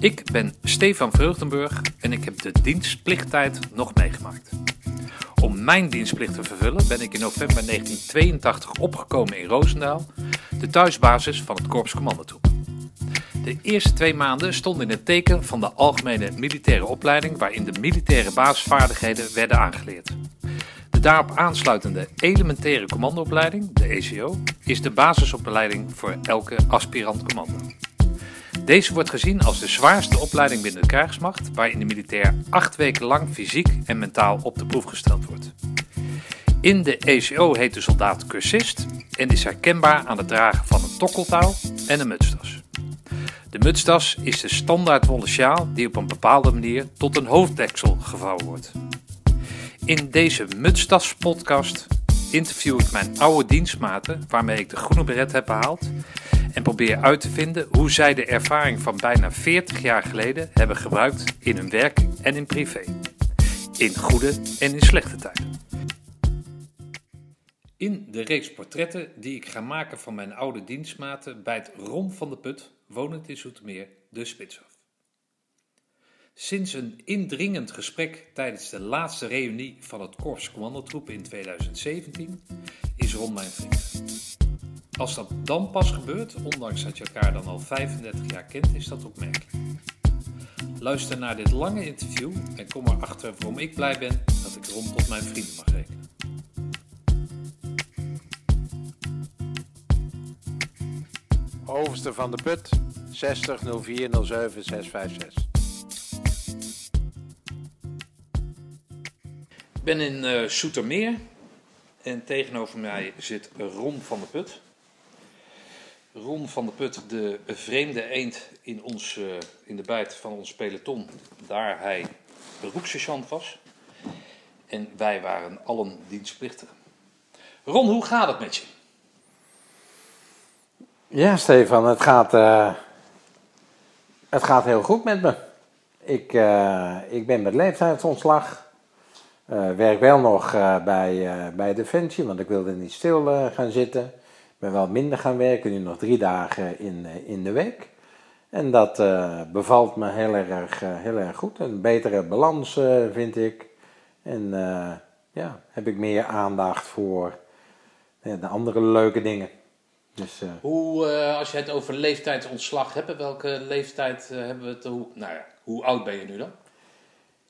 Ik ben Stefan Vreugdenburg en ik heb de dienstplichttijd nog meegemaakt. Om mijn dienstplicht te vervullen ben ik in november 1982 opgekomen in Roosendaal, de thuisbasis van het Korps Commandotroep. De eerste twee maanden stonden in het teken van de algemene militaire opleiding waarin de militaire basisvaardigheden werden aangeleerd. De daarop aansluitende elementaire commandoopleiding, de ECO, is de basisopleiding voor elke aspirant commando. Deze wordt gezien als de zwaarste opleiding binnen de krijgsmacht, waarin de militair acht weken lang fysiek en mentaal op de proef gesteld wordt. In de ECO heet de soldaat cursist en is herkenbaar aan het dragen van een tokkeltouw en een mutstas. De mutstas is de standaard wollen sjaal die op een bepaalde manier tot een hoofddeksel gevouwen wordt. In deze Mutstas podcast interview ik mijn oude dienstmaten waarmee ik de groene beret heb behaald en probeer uit te vinden hoe zij de ervaring van bijna 40 jaar geleden hebben gebruikt in hun werk en in privé. In goede en in slechte tijden. In de reeks portretten die ik ga maken van mijn oude dienstmaten bijt Ron van de Put, wonend in Zoetermeer, de spits af. Sinds een indringend gesprek tijdens de laatste reunie van het Korps Commandotroepen in 2017 is Ron mijn vriend. Als dat dan pas gebeurt, ondanks dat je elkaar dan al 35 jaar kent, is dat opmerkelijk. Luister naar dit lange interview en kom erachter waarom ik blij ben dat ik Ron tot mijn vrienden mag rekenen. Overste van de Put, 60 04 07 656. Ik ben in Soetermeer en tegenover mij zit Ron van der Put. Ron van der Put, de vreemde eend in, ons, uh, in de bijt van ons peloton, daar hij beroepssergeant was. En wij waren allen dienstplichtigen. Ron, hoe gaat het met je? Ja, Stefan, het gaat, uh, het gaat heel goed met me. Ik, uh, ik ben met leeftijdsontslag. Uh, werk wel nog bij, bij Defensie, want ik wilde niet stil gaan zitten. Ik ben wel minder gaan werken, nu nog drie dagen in, in de week. En dat bevalt me heel erg, heel erg goed. Een betere balans vind ik. En ja, heb ik meer aandacht voor de andere leuke dingen. Dus. Hoe, als je het over leeftijdsontslag hebt, welke leeftijd hebben we het? Nou ja, hoe oud ben je nu dan?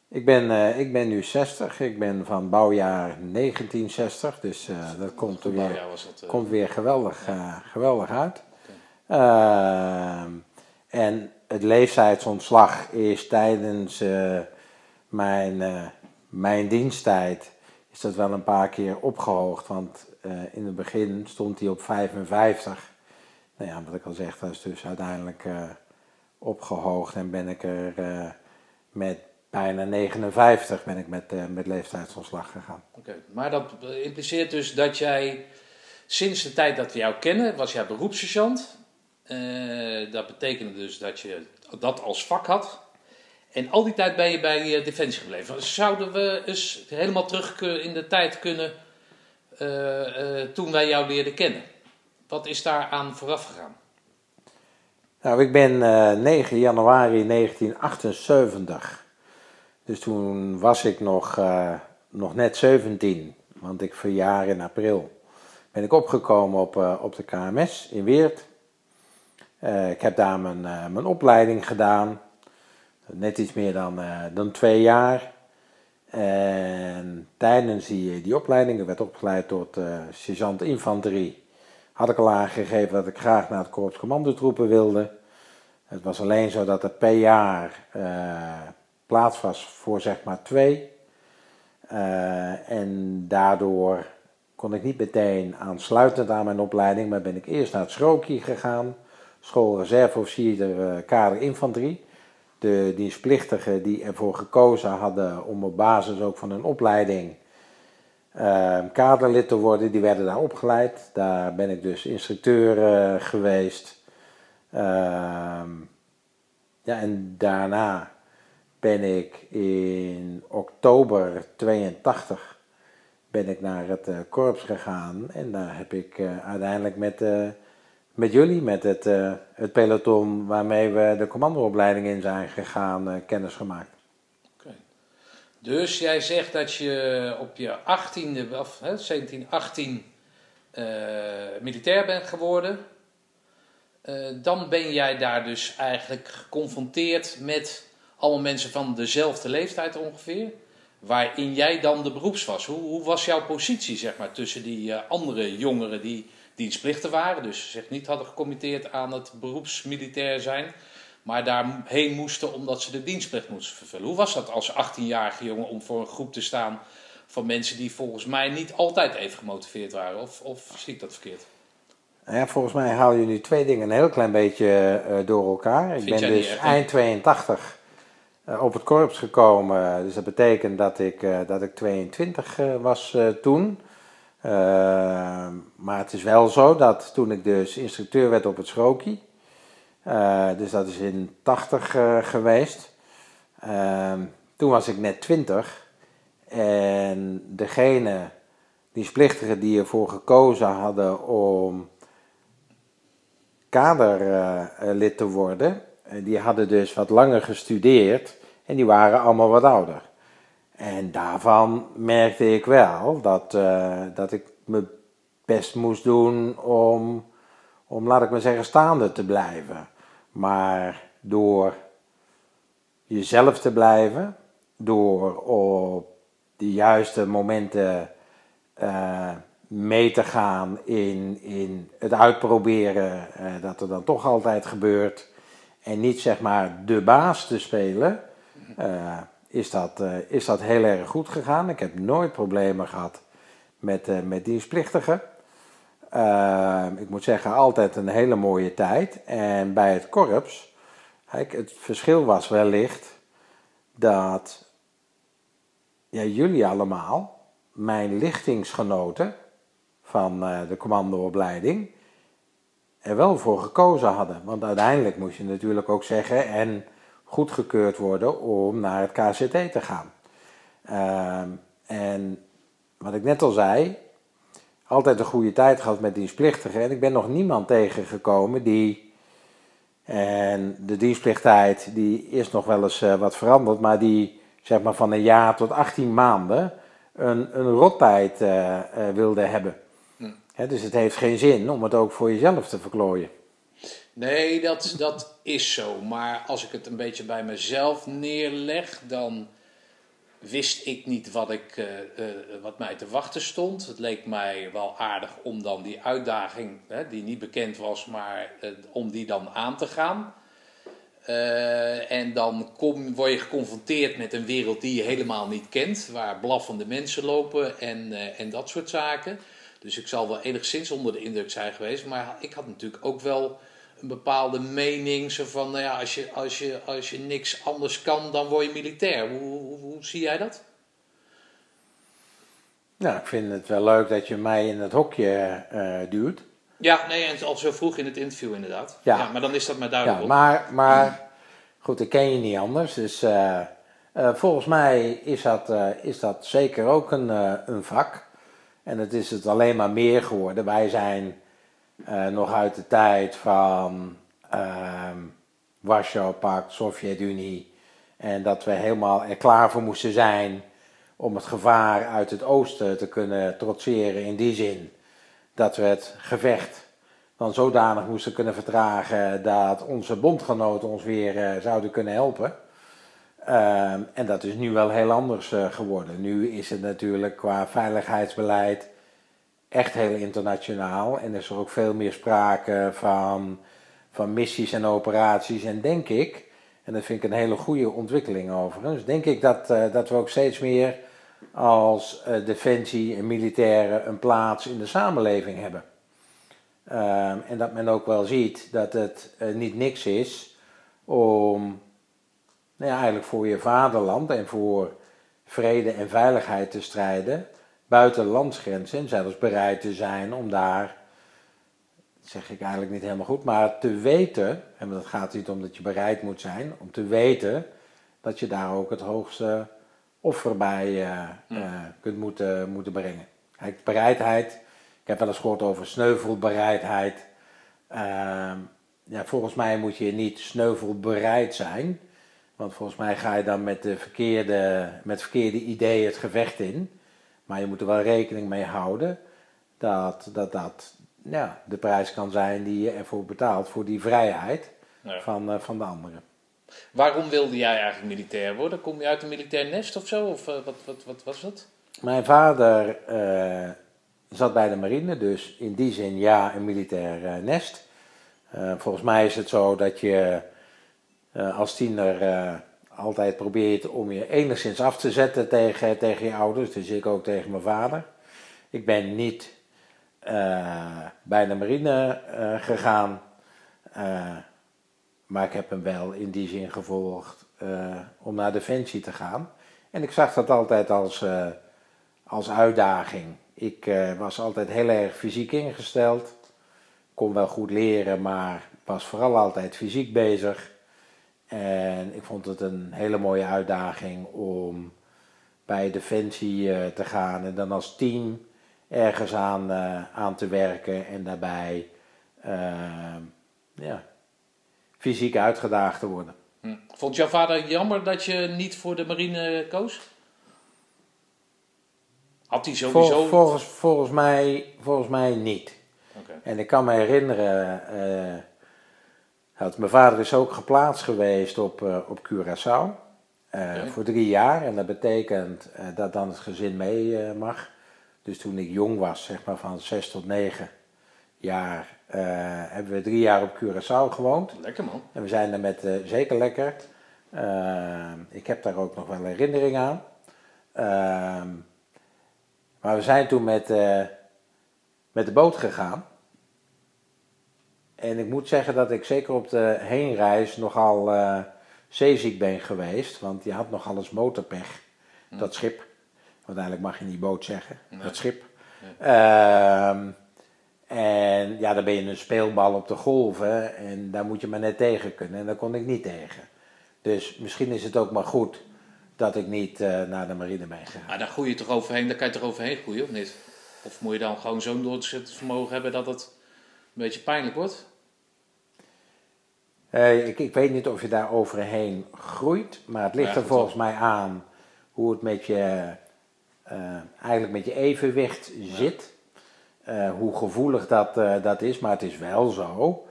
Ik ben, ik ben nu 60. Ik ben van bouwjaar 1960. Dus dat komt, er weer, dat, komt weer geweldig, ja. geweldig uit. Okay. Ehm, en het leeftijdsontslag is tijdens mijn, mijn diensttijd is dat wel een paar keer opgehoogd. Want in het begin stond hij op 55. Nou ja, wat ik al zeg, dat is dus uiteindelijk opgehoogd en ben ik er uh, met bijna 59 ben ik met, met leeftijdsontslag gegaan. Oké, maar dat impliceert dus dat jij sinds de tijd dat we jou kennen, was jij beroepssergeant. dat betekende dus dat je dat als vak had. En al die tijd ben je bij Defensie gebleven. Zouden we eens helemaal terug in de tijd kunnen uh, uh, toen wij jou leerden kennen. Wat is daar aan vooraf gegaan? Nou, ik ben uh, 9 januari 1978. Dus toen was ik nog, nog net 17, want ik verjaar in april. Ben ik opgekomen op, op de KMS in Weert. ik heb daar mijn, mijn opleiding gedaan. Net iets meer dan, dan twee jaar. En tijdens die, die opleiding, ik werd opgeleid tot sergeant infanterie, had ik al aangegeven dat ik graag naar het korps commandotroepen wilde. Het was alleen zo dat er per jaar uh, plaats was voor zeg maar twee. Uh, en daardoor kon ik niet meteen aansluitend aan mijn opleiding, maar ben ik eerst naar het Schrookje gegaan, school reserveofficier kader infanterie de dienstplichtigen die ervoor gekozen hadden om op basis ook van een opleiding kaderlid te worden, die werden daar opgeleid. Daar ben ik dus instructeur uh, geweest. Uh, ja, en daarna ben ik in oktober 82 ben ik naar het korps gegaan en daar heb ik uiteindelijk met, met jullie, met het, het peloton waarmee we de commandoopleiding in zijn gegaan, kennis gemaakt. Dus jij zegt dat je op je 18e, of hè, 17, 18 uh, militair bent geworden. dan ben jij daar dus eigenlijk geconfronteerd met allemaal mensen van dezelfde leeftijd ongeveer. Waarin jij dan de beroeps was. Hoe, hoe was jouw positie zeg maar, tussen die andere jongeren die dienstplichten waren, dus zich niet hadden gecommitteerd aan het beroepsmilitair zijn, maar daarheen moesten omdat ze de dienstplicht moesten vervullen. Hoe was dat als 18-jarige jongen om voor een groep te staan van mensen die volgens mij niet altijd even gemotiveerd waren? Of, of zie ik dat verkeerd? Nou ja, volgens mij haal je nu twee dingen een heel klein beetje uh, door elkaar. Ik ben dus eind 82 uh, op het korps gekomen. Dus dat betekent dat ik, uh, dat ik 22 was toen. Maar het is wel zo dat toen ik dus instructeur werd op het Schroki, uh, dus dat is in 80 uh, eh, geweest, ehm, toen was ik net 20 en degene, die splichtigen die ervoor gekozen hadden om kaderlid te worden, eh, die hadden dus wat langer gestudeerd en die waren allemaal wat ouder. En daarvan merkte ik wel dat, dat ik me best moest doen om, om, laat ik maar zeggen, staande te blijven. Maar door jezelf te blijven, door op de juiste momenten uh, mee te gaan in, in het uitproberen, uh, dat er dan toch altijd gebeurt. En niet zeg maar de baas te spelen is dat, is dat heel erg goed gegaan. Ik heb nooit problemen gehad met, met dienstplichtigen. Uh, ik moet zeggen, altijd een hele mooie tijd. En bij het korps, kijk, het verschil was wellicht dat ja, jullie allemaal, mijn lichtingsgenoten van de commandoopleiding, er wel voor gekozen hadden. Want uiteindelijk moest je natuurlijk ook zeggen, en goedgekeurd worden om naar het KCT te gaan. Uh, en wat ik net al zei, altijd een goede tijd gehad met dienstplichtigen. En ik ben nog niemand tegengekomen die. En de dienstplichttijd die is nog wel eens uh, wat veranderd, maar die zeg maar van een jaar tot 18 maanden een, een rottijd uh, uh, wilde hebben. Hm. He, dus het heeft geen zin om het ook voor jezelf te verklooien. Nee, dat, dat is zo. Maar als ik het een beetje bij mezelf neerleg, dan wist ik niet wat, ik, uh, uh, wat mij te wachten stond. Het leek mij wel aardig om dan die uitdaging, hè, die niet bekend was, maar uh, om die dan aan te gaan. en dan kom, word je geconfronteerd met een wereld die je helemaal niet kent, waar blaffende mensen lopen en, en dat soort zaken. Dus ik zal wel enigszins onder de indruk zijn geweest, maar ik had natuurlijk ook wel een bepaalde mening. Zo van, nou ja, als je, als, je, als je niks anders kan, dan word je militair. Hoe, hoe, hoe zie jij dat? Nou, ik vind het wel leuk dat je mij in het hokje uh, duwt. Ja, nee, en al zo vroeg in het interview inderdaad. Ja, ja maar dan is dat maar duidelijk. Ja, maar, maar goed, ik ken je niet anders. Dus uh, uh, volgens mij is dat, is dat zeker ook een, een vak. En het is het alleen maar meer geworden. Wij zijn uh, nog uit de tijd van uh, Warschau-pact, Sovjet-Unie. En dat we helemaal er klaar voor moesten zijn om het gevaar uit het oosten te kunnen trotseren. In die zin dat we het gevecht dan zodanig moesten kunnen vertragen dat onze bondgenoten ons weer uh, zouden kunnen helpen. Uh, en dat is nu wel heel anders uh, geworden. Nu is het natuurlijk qua veiligheidsbeleid echt heel internationaal. En is er ook veel meer sprake van, van missies en operaties. En denk ik, en dat vind ik een hele goede ontwikkeling overigens, denk ik dat, uh, dat we ook steeds meer als uh, defensie en militairen een plaats in de samenleving hebben. Uh, en dat men ook wel ziet dat het uh, niet niks is om nou eigenlijk voor je vaderland en voor vrede en veiligheid te strijden buiten landsgrenzen en zelfs bereid te zijn om daar, dat zeg ik eigenlijk niet helemaal goed, maar te weten, en dat gaat niet om dat je bereid moet zijn, om te weten dat je daar ook het hoogste offer bij uh, uh, kunt moeten, moeten brengen. Kijk, bereidheid, ik heb wel eens gehoord over sneuvelbereidheid, Ehm, ja, volgens mij moet je niet sneuvelbereid zijn. Want volgens mij ga je dan met, de verkeerde, met verkeerde ideeën het gevecht in. Maar je moet er wel rekening mee houden dat dat, dat ja, de prijs kan zijn die je ervoor betaalt voor die vrijheid van, uh, van de anderen. Waarom wilde jij eigenlijk militair worden? Kom je uit een militair nest of zo? Of uh, wat, wat, wat was dat? Mijn vader uh, zat bij de marine, dus in die zin ja, een militair nest. volgens mij is het zo dat je als tiener altijd probeert om je enigszins af te zetten tegen, tegen je ouders. Dus ik ook tegen mijn vader. Ik ben niet uh, bij de marine uh, gegaan. Uh, maar ik heb hem wel in die zin gevolgd om naar Defensie te gaan. En ik zag dat altijd als, als uitdaging. Ik was altijd heel erg fysiek ingesteld. Kon wel goed leren, maar was vooral altijd fysiek bezig. En ik vond het een hele mooie uitdaging om bij Defensie te gaan en dan als team ergens aan, uh, aan te werken en daarbij uh, ja, fysiek uitgedaagd te worden. Hm. Vond jouw vader jammer dat je niet voor de marine koos? Had hij sowieso... Vol, volgens, volgens, mij, volgens mij niet. Okay. En ik kan me herinneren, uh, mijn vader is ook geplaatst geweest op, uh, op Curaçao. Okay. Voor drie jaar. En dat betekent dat dan het gezin mee mag. Dus toen ik jong was, zeg maar van 6 tot 9 jaar, hebben we drie jaar op Curaçao gewoond. Lekker man. En we zijn er met, zeker lekker. Ik heb daar ook nog wel herinnering aan. Ehm, maar we zijn toen met, met de boot gegaan. En ik moet zeggen dat ik zeker op de heenreis nogal zeeziek ben geweest. Want je had nogal eens motorpech, hm. dat schip. Uiteindelijk mag je niet boot zeggen, het schip. Ehm, en ja, dan ben je een speelbal op de golven en daar moet je maar net tegen kunnen. En daar kon ik niet tegen. Dus misschien is het ook maar goed dat ik niet uh, naar de marine ben gegaan. Maar daar groei je toch overheen, daar kan je toch overheen groeien, of niet? Of moet je dan gewoon zo'n doorzettingsvermogen hebben dat het beetje pijnlijk wordt? Uh, ik, ik, weet niet of je daar overheen groeit, maar het ligt ja, er volgens mij aan hoe het met je uh, eigenlijk met je evenwicht zit. Uh, hoe gevoelig dat, dat is, maar het is wel zo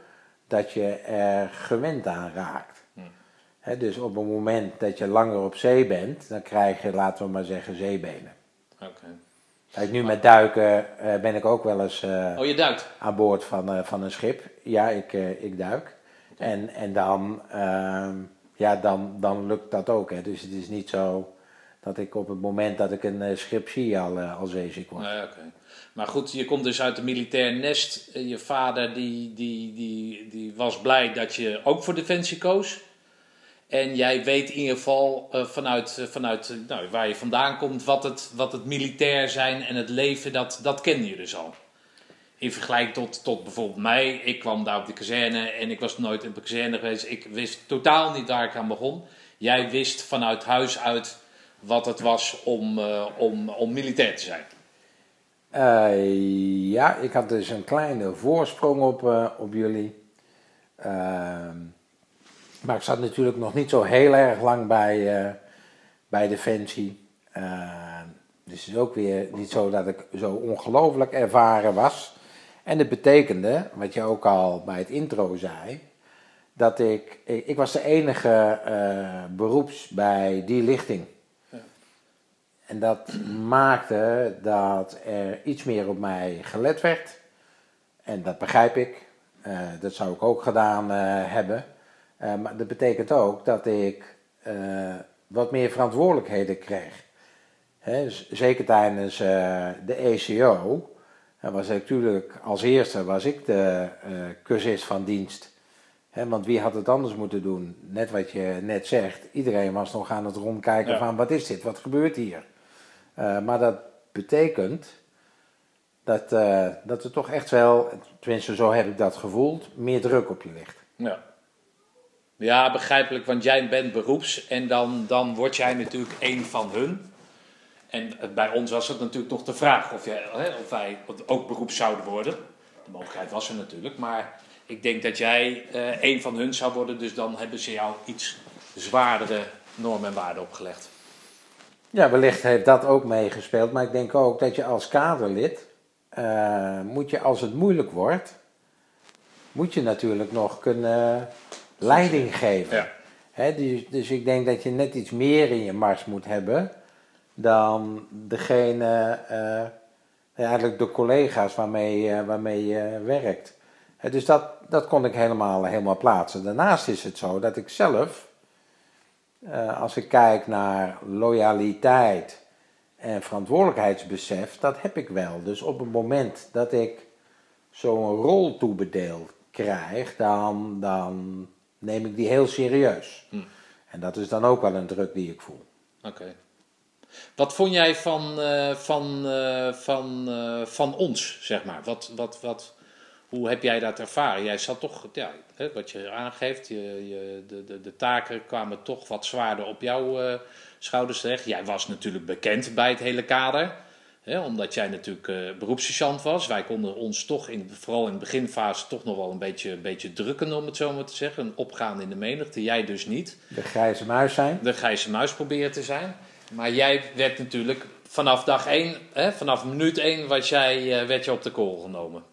dat je er gewend aan raakt. Hm. dus op het moment dat je langer op zee bent, dan krijg je, laten we maar zeggen, zeebenen. Okay. Kijk, nu met duiken ben ik ook wel eens oh, je duikt. aan boord van, van een schip. Ja, ik, ik duik. En, en dan, ehm, ja, dan, dan lukt dat ook. Hè. Dus het is niet zo dat ik op het moment dat ik een schip zie al, al zeeziek word. Nee, okay. Maar goed, je komt dus uit een militair nest. Eh, je vader die, die, die, die was blij dat je ook voor Defensie koos. En jij weet in ieder geval uh, vanuit, vanuit nou, waar je vandaan komt, wat het, wat het militair zijn en het leven, dat, dat kende je dus al. In vergelijking tot, tot bijvoorbeeld mij. Ik kwam daar op de kazerne en ik was nooit in de kazerne geweest. Ik wist totaal niet waar ik aan begon. Jij wist vanuit huis uit wat het was om, om, om militair te zijn? Ja, ik had dus een kleine voorsprong op, op jullie. Ehm, maar ik zat natuurlijk nog niet zo heel erg lang bij, bij Defensie. Ehm, dus het is ook weer niet zo dat ik zo ongelooflijk ervaren was. En dat betekende, wat je ook al bij het intro zei, dat ik, ik, was de enige beroeps bij die lichting. En dat maakte dat er iets meer op mij gelet werd. En dat begrijp ik. Uh, dat zou ik ook gedaan uh, hebben. Uh, maar dat betekent ook dat ik wat meer verantwoordelijkheden kreeg. Zeker tijdens de ECO was ik natuurlijk als eerste was ik de cursist van dienst. Want wie had het anders moeten doen? Net wat je net zegt, iedereen was nog aan het rondkijken ja. van wat is dit, wat gebeurt hier? Uh, maar dat betekent dat, uh, dat er toch echt wel, tenminste zo heb ik dat gevoeld, meer druk op je ligt. Ja. Ja, begrijpelijk, want jij bent beroeps en dan, dan word jij natuurlijk een van hun. En bij ons was het natuurlijk nog de vraag of, jij, of wij ook beroeps zouden worden. De mogelijkheid was er natuurlijk, maar ik denk dat jij uh, een van hun zou worden, dus dan hebben ze jou iets zwaardere normen en waarden opgelegd. Ja, wellicht heeft dat ook meegespeeld, maar ik denk ook dat je als kaderlid, uh, moet je als het moeilijk wordt, moet je natuurlijk nog kunnen leiding geven. Ja. dus, dus ik denk dat je net iets meer in je mars moet hebben dan degene, uh, eigenlijk de collega's waarmee, uh, waarmee je werkt. dus dat, dat kon ik helemaal, helemaal plaatsen. Daarnaast is het zo dat ik zelf, uh, als ik kijk naar loyaliteit en verantwoordelijkheidsbesef, dat heb ik wel. Dus op het moment dat ik zo'n rol toebedeeld krijg, dan, dan neem ik die heel serieus. Hm. En dat is dan ook wel een druk die ik voel. Oké. Wat vond jij van, uh, van, uh, van, uh, van ons, zeg maar? Wat, wat, wat, hoe heb jij dat ervaren? Jij zat toch, ja, hè, wat je aangeeft, je, je, de, de, de taken kwamen toch wat zwaarder op jouw schouders terecht. Jij was natuurlijk bekend bij het hele kader omdat jij natuurlijk uh, beroepssergeant was. Wij konden ons toch, in, vooral in de beginfase, toch nog wel een beetje, een beetje drukken, om het zo maar te zeggen. Een opgaan in de menigte. Jij dus niet. De grijze muis zijn. De grijze muis proberen te zijn. Maar jij werd natuurlijk vanaf dag 1, hè, vanaf minuut 1, was jij, uh, werd je op de korrel genomen.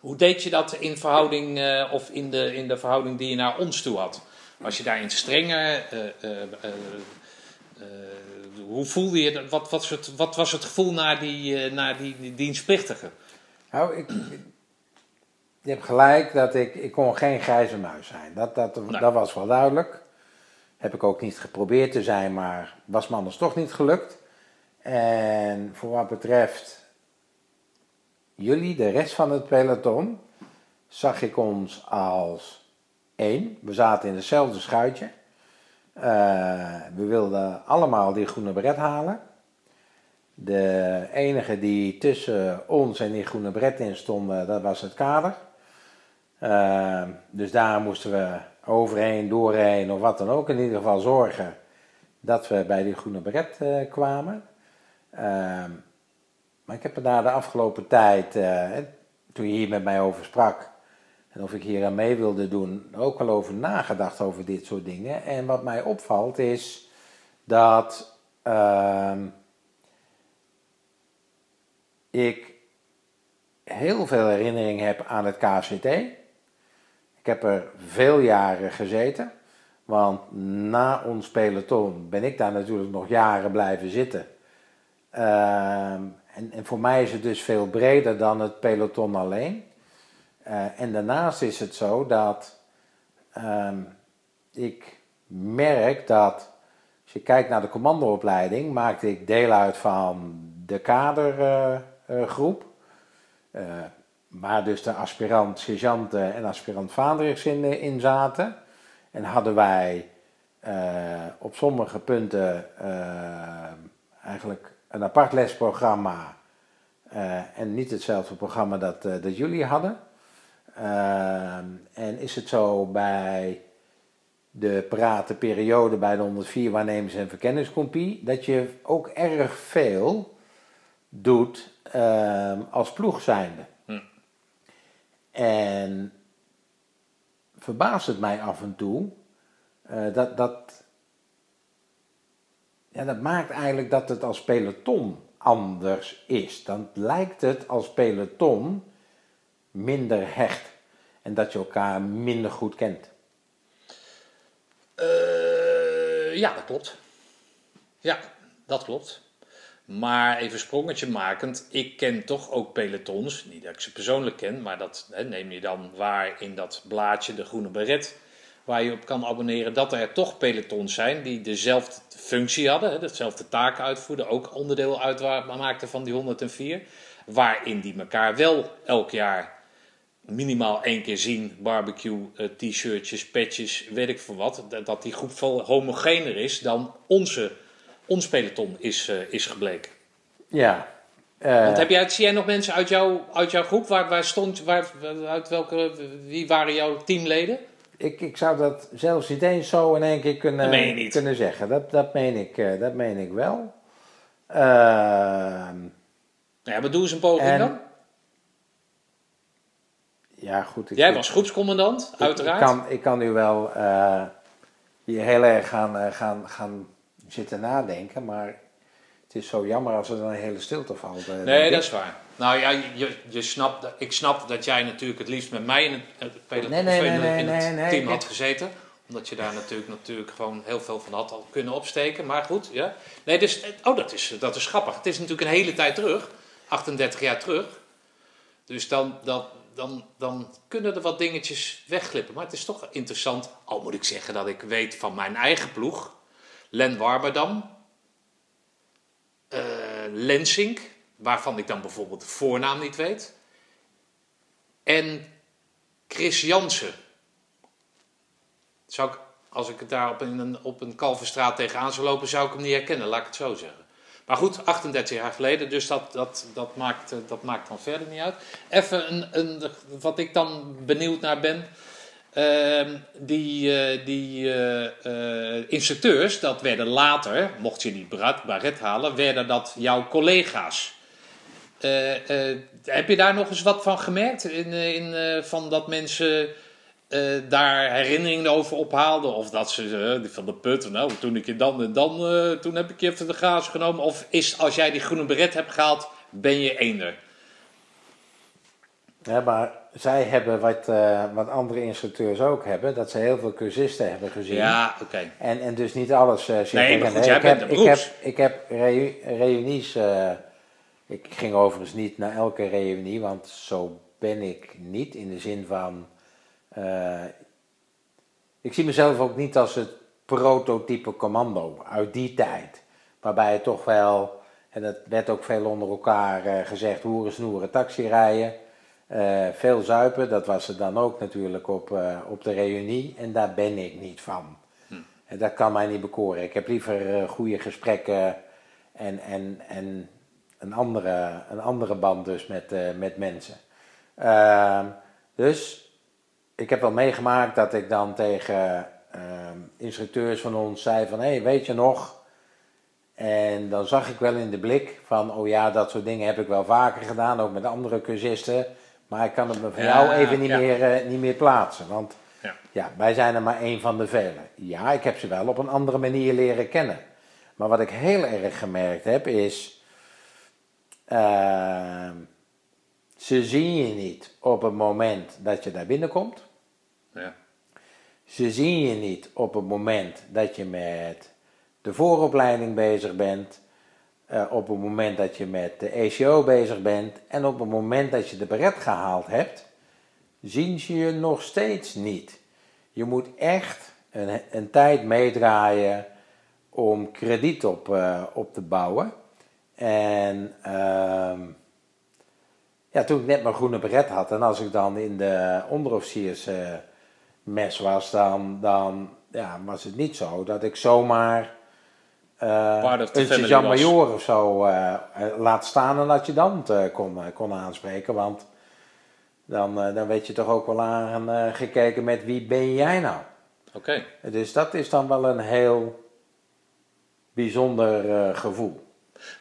Hoe deed je dat in verhouding, uh, of in de, in de verhouding die je naar ons toe had? Was je daarin strenger? Hoe voelde je dat? Wat, wat, was het, wat was het gevoel naar die, uh, naar die, die dienstplichtige? Nou, ik, je hebt gelijk dat ik, ik kon geen grijze muis zijn. Dat, dat, dat was wel duidelijk. Heb ik ook niet geprobeerd te zijn, maar was me anders toch niet gelukt. En voor wat betreft jullie, de rest van het peloton, zag ik ons als één. We zaten in hetzelfde schuitje. Uh, we wilden allemaal die groene bret halen. De enige die tussen ons en die groene bret in stond, dat was het kader. Uh, dus daar moesten we overheen, doorheen of wat dan ook. In ieder geval zorgen dat we bij die groene bret uh, kwamen. maar ik heb er na de afgelopen tijd, toen je hier met mij over sprak, en of ik hier aan mee wilde doen, ook wel over nagedacht over dit soort dingen. En wat mij opvalt is dat uh, ik heel veel herinnering heb aan het KCT. Ik heb er veel jaren gezeten. Want na ons peloton ben ik daar natuurlijk nog jaren blijven zitten. Uh, en, en, voor mij is het dus veel breder dan het peloton alleen. Uh, en daarnaast is het zo dat um, ik merk dat, als je kijkt naar de commandoopleiding, maakte ik deel uit van de kadergroep. Uh, uh, waar dus de aspirant sergeanten en aspirant vaandrigs in, in zaten. En hadden wij op sommige punten eigenlijk een apart lesprogramma. en niet hetzelfde programma dat, dat jullie hadden. Ehm, en is het zo bij de periode bij de 104 waarnemers en verkenningscompie, dat je ook erg veel doet uh, als ploeg zijnde. Hm. En verbaast het mij af en toe uh, dat, dat, ja, dat maakt eigenlijk dat het als peloton anders is. Dan lijkt het als peloton minder hecht en dat je elkaar minder goed kent? Uh, ja, dat klopt. Ja, dat klopt. Maar even sprongetje makend, ik ken toch ook pelotons, niet dat ik ze persoonlijk ken, maar dat hè, neem je dan waar in dat blaadje, de groene beret, waar je op kan abonneren, dat er toch pelotons zijn die dezelfde functie hadden, hè, dezelfde taken uitvoerden, ook onderdeel uitmaakten van die 104, waarin die elkaar wel elk jaar minimaal één keer zien, barbecue, uh, t-shirtjes, patches, weet ik veel wat, dat die groep veel homogener is dan onze, ons peloton is, uh, is gebleken. Ja. Uh, Want heb jij, zie jij nog mensen uit, jou, uit jouw groep? Waar, waar stond, waar, uit welke, wie waren jouw teamleden? Ik, ik zou dat zelfs niet eens zo in één keer kunnen, kunnen zeggen. Dat, dat, meen ik, dat meen ik wel. Ehm, ja, maar doe eens een poging dan. Ja, goed. Ik, Jij was groepscommandant, ik- uiteraard. Ik kan, ik kan nu wel hier heel erg gaan, eh, gaan, gaan zitten nadenken, maar het is zo jammer als er dan een hele stilte valt. eh, Nee, dat is waar. Nou ja, je, je snapt, dat- ik snap dat jij natuurlijk het liefst met mij in het, het, Nee, nee, in, nee, in nee, het team had gezeten. Omdat je daar natuurlijk, natuurlijk gewoon heel veel van had al kunnen opsteken. Maar goed, ja. Nee, dus, oh, dat is, dat is grappig. Het is natuurlijk een hele tijd terug. 38 jaar terug. Dus dan, dan, dan, dan kunnen er wat dingetjes wegglippen. Maar het is toch interessant. Al moet ik zeggen dat ik weet van mijn eigen ploeg. Len Warmerdam. eh Lensink. Waarvan ik dan bijvoorbeeld de voornaam niet weet. En Chris Jansen. Zou ik, als ik het daar op een, op een Kalverstraat tegenaan zou lopen, zou ik hem niet herkennen, laat ik het zo zeggen. Maar goed, 38 jaar geleden, dus dat, dat, dat, maakt, eh, dat maakt dan verder niet uit. Even een, een, wat ik dan benieuwd naar ben. Ehm, die eh, die eh, instructeurs, dat werden later, mocht je die baret, halen, werden dat jouw collega's. Heb je daar nog eens wat van gemerkt? In, in, van dat mensen eh, daar herinneringen over ophaalden? Of dat ze die van de put, nou toen ik je dan en dan, eh, toen heb ik je even de gaas genomen. Of is als jij die groene beret hebt gehaald, ben je eender? Ja, maar zij hebben wat, wat andere instructeurs ook hebben, dat ze heel veel cursisten hebben gezien. Ja, oké. En, en dus niet alles uh, Nee, maar herkennen. goed, jij ik bent heb, ik heb, ik heb reu- reunies. ik ging overigens niet naar elke reunie, want zo ben ik niet. In de zin van. Eh, ik zie mezelf ook niet als het prototype commando uit die tijd. Waarbij het toch wel. En dat werd ook veel onder elkaar eh, gezegd: hoeren, snoeren, taxi rijden. Eh, veel zuipen, dat was er dan ook natuurlijk op, op de reunie. En daar ben ik niet van. En dat kan mij niet bekoren. Ik heb liever goede gesprekken en, en, en een, andere, een andere band dus met, met mensen. Ehm, dus ik heb wel meegemaakt dat ik dan tegen ehm, instructeurs van ons zei van... hé, hey, weet je nog... En dan zag ik wel in de blik van, oh ja, dat soort dingen heb ik wel vaker gedaan, ook met andere cursisten. Maar ik kan het me van Ja, jou even niet, ja. meer, eh, niet meer plaatsen. Want Ja. ja, wij zijn er maar één van de velen. Ja, ik heb ze wel op een andere manier leren kennen. Maar wat ik heel erg gemerkt heb is. ehm, ze zien je niet op het moment dat je daar binnenkomt. Ja. Ze zien je niet op het moment dat je met de vooropleiding bezig bent. eh, op het moment dat je met de ECO bezig bent. En op het moment dat je de beret gehaald hebt, zien ze je nog steeds niet. Je moet echt een, een tijd meedraaien om krediet op, eh, op te bouwen. En ehm, ja, toen ik net mijn groene beret had en als ik dan in de onderofficiersmes was, dan, dan ja, was het niet zo dat ik zomaar the een family sergeant-major of zo eh, eh, laat staan een adjudant eh, kon, kon aanspreken. Want dan, dan werd je toch ook wel aan gekeken met wie ben jij nou? Oké. Dus dat is dan wel een heel bijzonder gevoel.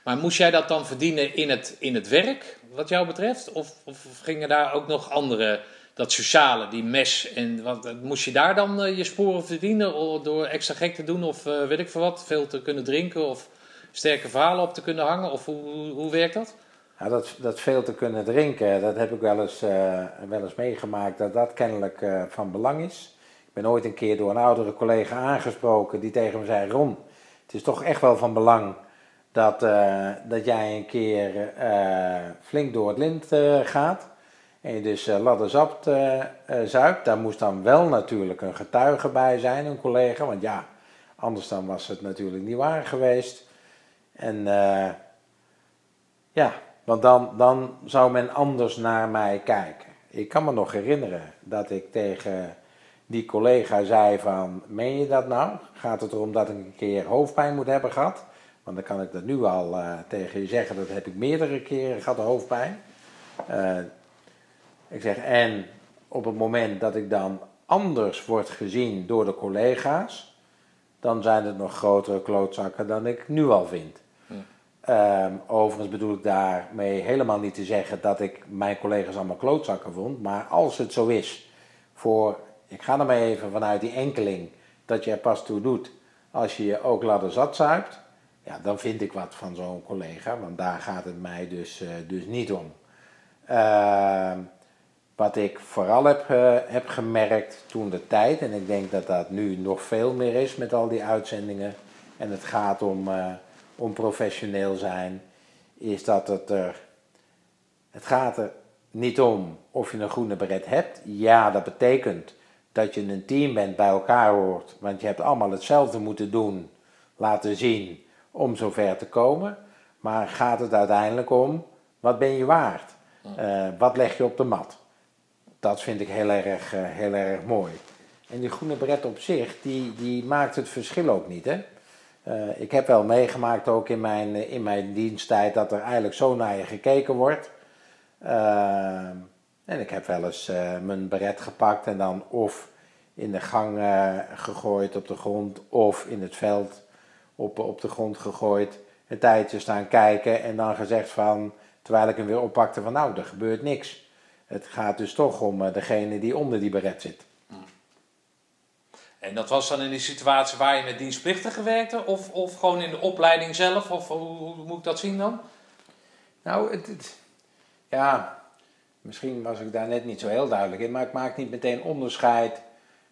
Maar moest jij dat dan verdienen in het, in het werk, wat jou betreft? Of, of gingen daar ook nog andere, dat sociale, die mes, en wat, moest je daar dan eh, je sporen verdienen door extra gek te doen of eh, weet ik veel wat, veel te kunnen drinken of sterke verhalen op te kunnen hangen? Of hoe, hoe, werkt dat? Ja, dat, dat veel te kunnen drinken, dat heb ik wel eens, eh, wel eens meegemaakt, dat dat kennelijk van belang is. Ik ben ooit een keer door een oudere collega aangesproken die tegen me zei: Ron, het is toch echt wel van belang dat, dat jij een keer flink door het lint gaat. En dus uh, ladderzapt eh, eh. Daar moest dan wel natuurlijk een getuige bij zijn, een collega. Want ja, anders dan was het natuurlijk niet waar geweest. En eh, ja, want dan, dan zou men anders naar mij kijken. Ik kan me nog herinneren dat ik tegen die collega zei van, meen je dat nou? Gaat het erom dat ik een keer hoofdpijn moet hebben gehad? Want dan kan ik dat nu al eh, tegen je zeggen, dat heb ik meerdere keren gehad, hoofdpijn. Eh, ik zeg, en op het moment dat ik dan anders word gezien door de collega's, dan zijn het nog grotere klootzakken dan ik nu al vind. Ehm, overigens bedoel ik daarmee helemaal niet te zeggen dat ik mijn collega's allemaal klootzakken vond. Maar als het zo is, voor, ik ga er maar even vanuit die enkeling, dat je er pas toe doet als je je ook ladder zat zuipt. Ja, dan vind ik wat van zo'n collega, want daar gaat het mij dus, eh, dus niet om. Ehm, wat ik vooral heb, eh, heb gemerkt toen de tijd, en ik denk dat dat nu nog veel meer is met al die uitzendingen, en het gaat om, uh, om professioneel zijn, is dat het er. Het gaat er niet om of je een groene beret hebt. Ja, dat betekent dat je een team bent, bij elkaar hoort, want je hebt allemaal hetzelfde moeten doen, laten zien om zover te komen. Maar gaat het uiteindelijk om, wat ben je waard? Uh, wat leg je op de mat? Dat vind ik heel erg, uh, heel erg mooi. En die groene bret op zich, die, die maakt het verschil ook niet. Hè? Uh, ik heb wel meegemaakt ook in mijn, in mijn diensttijd dat er eigenlijk zo naar je gekeken wordt. en ik heb wel eens mijn beret gepakt en dan of in de gang gegooid op de grond of in het veld op, op de grond gegooid. Een tijdje staan kijken en dan gezegd van, terwijl ik hem weer oppakte van nou, er gebeurt niks. Het gaat dus toch om uh, degene die onder die beret zit. En dat was dan in die situatie waar je met dienstplichtigen werkte? Of, of gewoon in de opleiding zelf? Of hoe, hoe moet ik dat zien dan? Nou, het, het, ja, misschien was ik daar net niet zo heel duidelijk in. Maar ik maak niet meteen onderscheid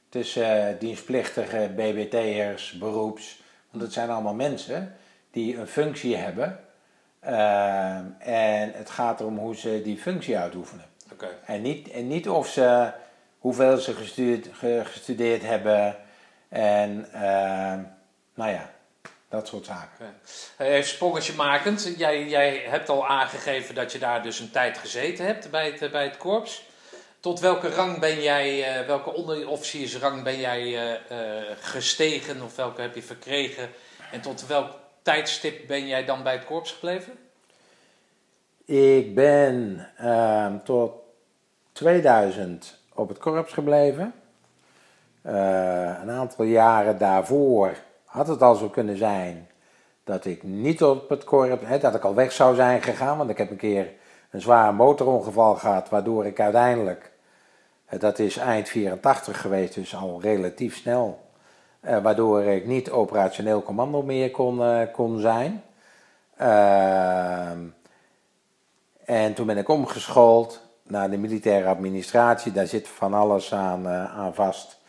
tussen uh, dienstplichtige BBT'ers, beroeps want het zijn allemaal mensen die een functie hebben. Uh, en het gaat erom hoe ze die functie uitoefenen. Okay. En, niet, en niet of ze, hoeveel ze gestudeerd, gestudeerd hebben. En uh, nou ja, dat soort zaken. Okay. Even sprongetje makend. Jij, jij hebt al aangegeven dat je daar dus een tijd gezeten hebt bij het, bij het korps. Tot welke rang ben jij, uh, welke onderofficiersrang ben jij uh, uh, gestegen of welke heb je verkregen? En tot welk tijdstip ben jij dan bij het korps gebleven? Ik ben ehm, tot 2000 op het korps gebleven. een aantal jaren daarvoor had het al zo kunnen zijn dat ik niet op het korps, hè, dat ik al weg zou zijn gegaan. Want ik heb een keer een zwaar motorongeval gehad, waardoor ik uiteindelijk, eh, dat is eind 84 geweest, dus al relatief snel, eh, waardoor ik niet operationeel commando meer kon, kon zijn. Uh, en toen ben ik omgeschoold naar de militaire administratie, daar zit van alles aan, uh, aan vast.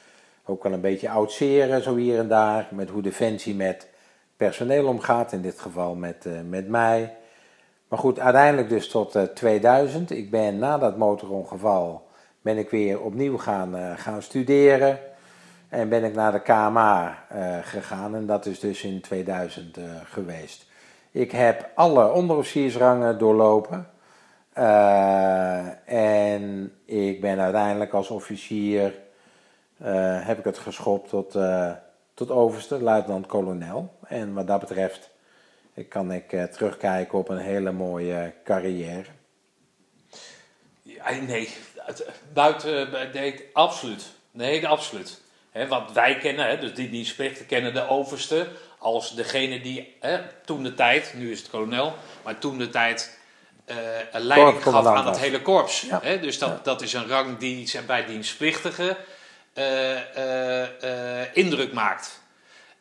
Ook wel een beetje oudseren, zo hier en daar, met hoe Defensie met personeel omgaat, in dit geval met, met mij. Maar goed, uiteindelijk dus tot uh, eh, 2000. Ik ben na dat motorongeval ben ik weer opnieuw gaan, gaan studeren. En ben ik naar de KMA eh, gegaan en dat is dus in 2000 geweest. Ik heb alle onderofficiersrangen doorlopen. En ik ben uiteindelijk als officier, heb ik het geschopt tot, tot overste, luitenant-kolonel. En wat dat betreft kan ik terugkijken op een hele mooie carrière. Ja, nee, buiten, nee, absoluut. Nee, absoluut. He, wat wij kennen, he, dus die dienstplichten kennen de overste als degene die toen de tijd, nu is het kolonel, maar toen de tijd een leiding gaf aan het hele korps. Ja. dus dat, dat is een rang die bij dienstplichtigen uh, indruk maakt.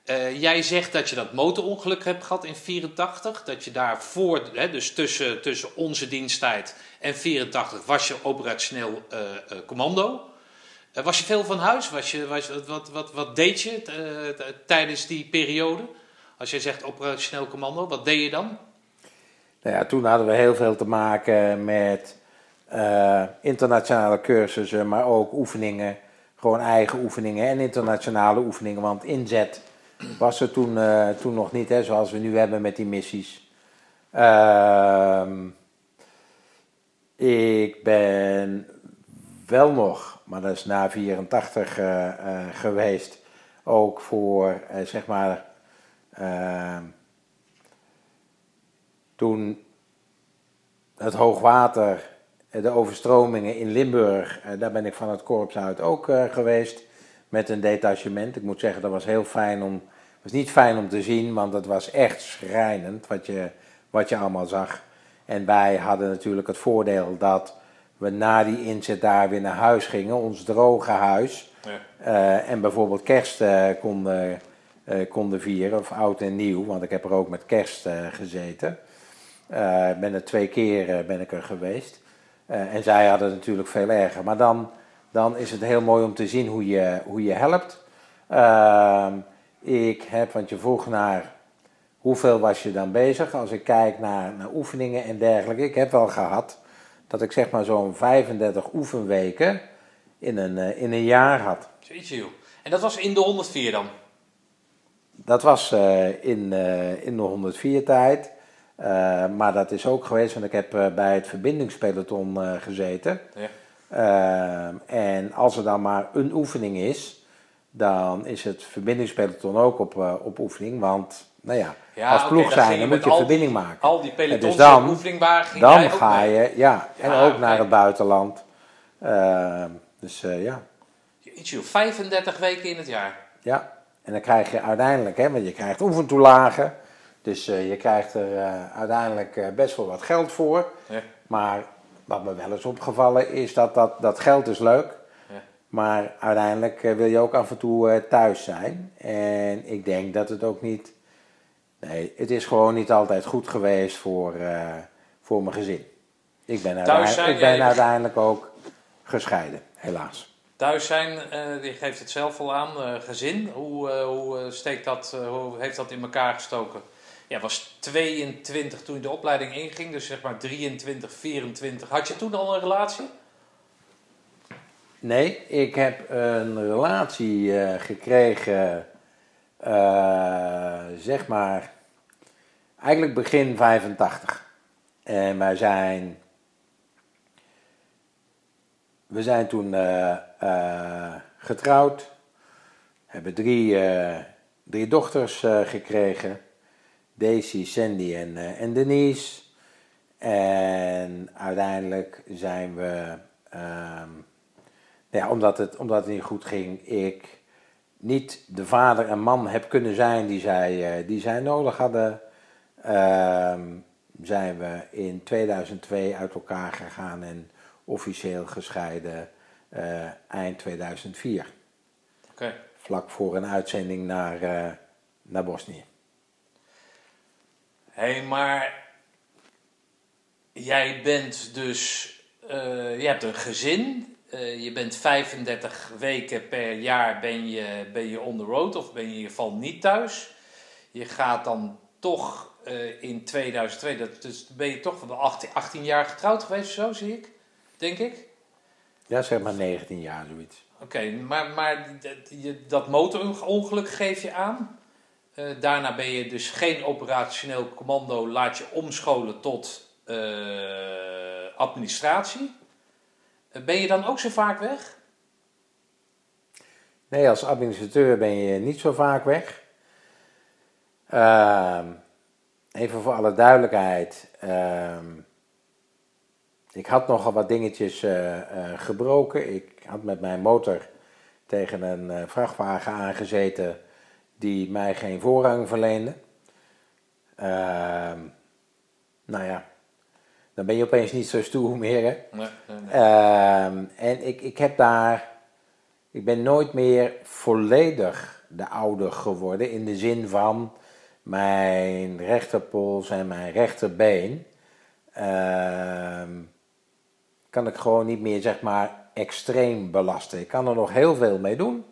Uh, jij zegt dat je dat motorongeluk hebt gehad in 84. Dat je daarvoor, hè, dus tussen, tussen onze diensttijd en 84, was je operationeel uh, uh, commando. was je veel van huis? Was je, was, wat, wat, wat deed je tijdens die periode? Als jij zegt operationeel commando, wat deed je dan? Nou toen hadden we heel veel te maken met internationale cursussen, maar ook oefeningen. Gewoon eigen oefeningen en internationale oefeningen. Want inzet was er toen, uh, toen nog niet, hè, zoals we nu hebben met die missies. Uh, ik ben wel nog, maar dat is na 84 uh, uh, geweest, ook voor, eh, zeg maar, ehm, toen het hoogwater, de overstromingen in Limburg, daar ben ik van het korps uit ook geweest met een detachement. Ik moet zeggen, dat was heel fijn om. Het was niet fijn om te zien, want het was echt schrijnend wat je, wat je allemaal zag. En wij hadden natuurlijk het voordeel dat we na die inzet daar weer naar huis gingen, ons droge huis. Ja. Eh, en bijvoorbeeld kerst eh, konden, eh, konden vieren, of oud en nieuw, want ik heb er ook met kerst eh, gezeten. Ik ben er twee keer eh, ben ik er geweest. Eh, en zij hadden het natuurlijk veel erger. Maar dan, dan is het heel mooi om te zien hoe je, hoe je helpt. Ehm, ik heb, want je vroeg naar hoeveel was je dan bezig. Als ik kijk naar, naar oefeningen en dergelijke. Ik heb wel gehad dat ik zeg maar zo'n 35 oefenweken in een, eh, in een jaar had. Zoiets, joh. En dat was in de 104 dan? Dat was in, in de 104 tijd. Eh, maar dat is ook geweest, want ik heb eh, bij het verbindingspeloton eh, gezeten. Ja. En als er dan maar een oefening is, dan is het verbindingspeloton ook op, op oefening. Want, nou ja, Ja, als ploeg zijn, dan moet je al verbinding maken. Al die pelotons dus dan- oefening waren, Dan ga mee? je, ja, en Ja, ook naar het buitenland. Dus eh, ja. Joh, 35 weken in het jaar. Ja, en dan krijg je uiteindelijk, hè, want je krijgt oefentoelagen. Dus eh, je krijgt er eh, uiteindelijk eh, best wel wat geld voor. Ja. Maar wat me wel is opgevallen is dat dat, dat geld is leuk. Ja. Maar uiteindelijk wil je ook af en toe thuis zijn. En ik denk dat het ook niet... Nee, het is gewoon niet altijd goed geweest voor, voor mijn gezin. Ik ben, zijn, ik ben ja, je- uiteindelijk ook gescheiden, helaas. Thuis zijn, eh die geeft het zelf al aan, gezin. Hoe, hoe, steekt dat, hoe heeft dat in elkaar gestoken? Ja, was 22 toen je de opleiding inging, dus zeg maar 23, 24. Had je toen al een relatie? Nee, ik heb een relatie eh, gekregen, eh, zeg maar, eigenlijk begin 85. En wij zijn, we zijn toen eh, getrouwd, hebben drie, drie dochters gekregen, Daisy, Sandy en, eh, en Denise. En uiteindelijk zijn we... ehm, ja, omdat het, omdat het niet goed ging, ik niet de vader en man heb kunnen zijn die zij, eh, die zij nodig hadden, ehm, zijn we in 2002 uit elkaar gegaan en officieel gescheiden eh, eind 2004. Oké. Vlak voor een uitzending naar, naar Bosnië. Hé, hey, maar jij bent dus, eh, je hebt een gezin. Eh, je bent 35 weken per jaar ben je, ben je on the road of ben je in ieder geval niet thuis. Je gaat dan toch eh, in 2002, dat, dus ben je toch wel 18, 18 jaar getrouwd geweest zo, zie ik, denk ik. Ja, zeg maar 19 jaar zoiets. Oké, maar, maar dat, je, dat motorongeluk geef je aan. Eh, daarna ben je dus geen operationeel commando, laat je omscholen tot eh, administratie. Eh, ben je dan ook zo vaak weg? Nee, als administrateur ben je niet zo vaak weg. Ehm, even voor alle duidelijkheid. ehm, ik had nogal wat dingetjes gebroken. Ik had met mijn motor tegen een vrachtwagen aangezeten die mij geen voorrang verleende. Ehm, nou ja, dan ben je opeens niet zo stoer meer. Hè? Nee, nee, nee. Ehm, en ik, ik heb daar. Ik ben nooit meer volledig de oude geworden. In de zin van mijn rechterpols en mijn rechterbeen. ehm, kan ik gewoon niet meer, zeg maar, extreem belasten. Ik kan er nog heel veel mee doen.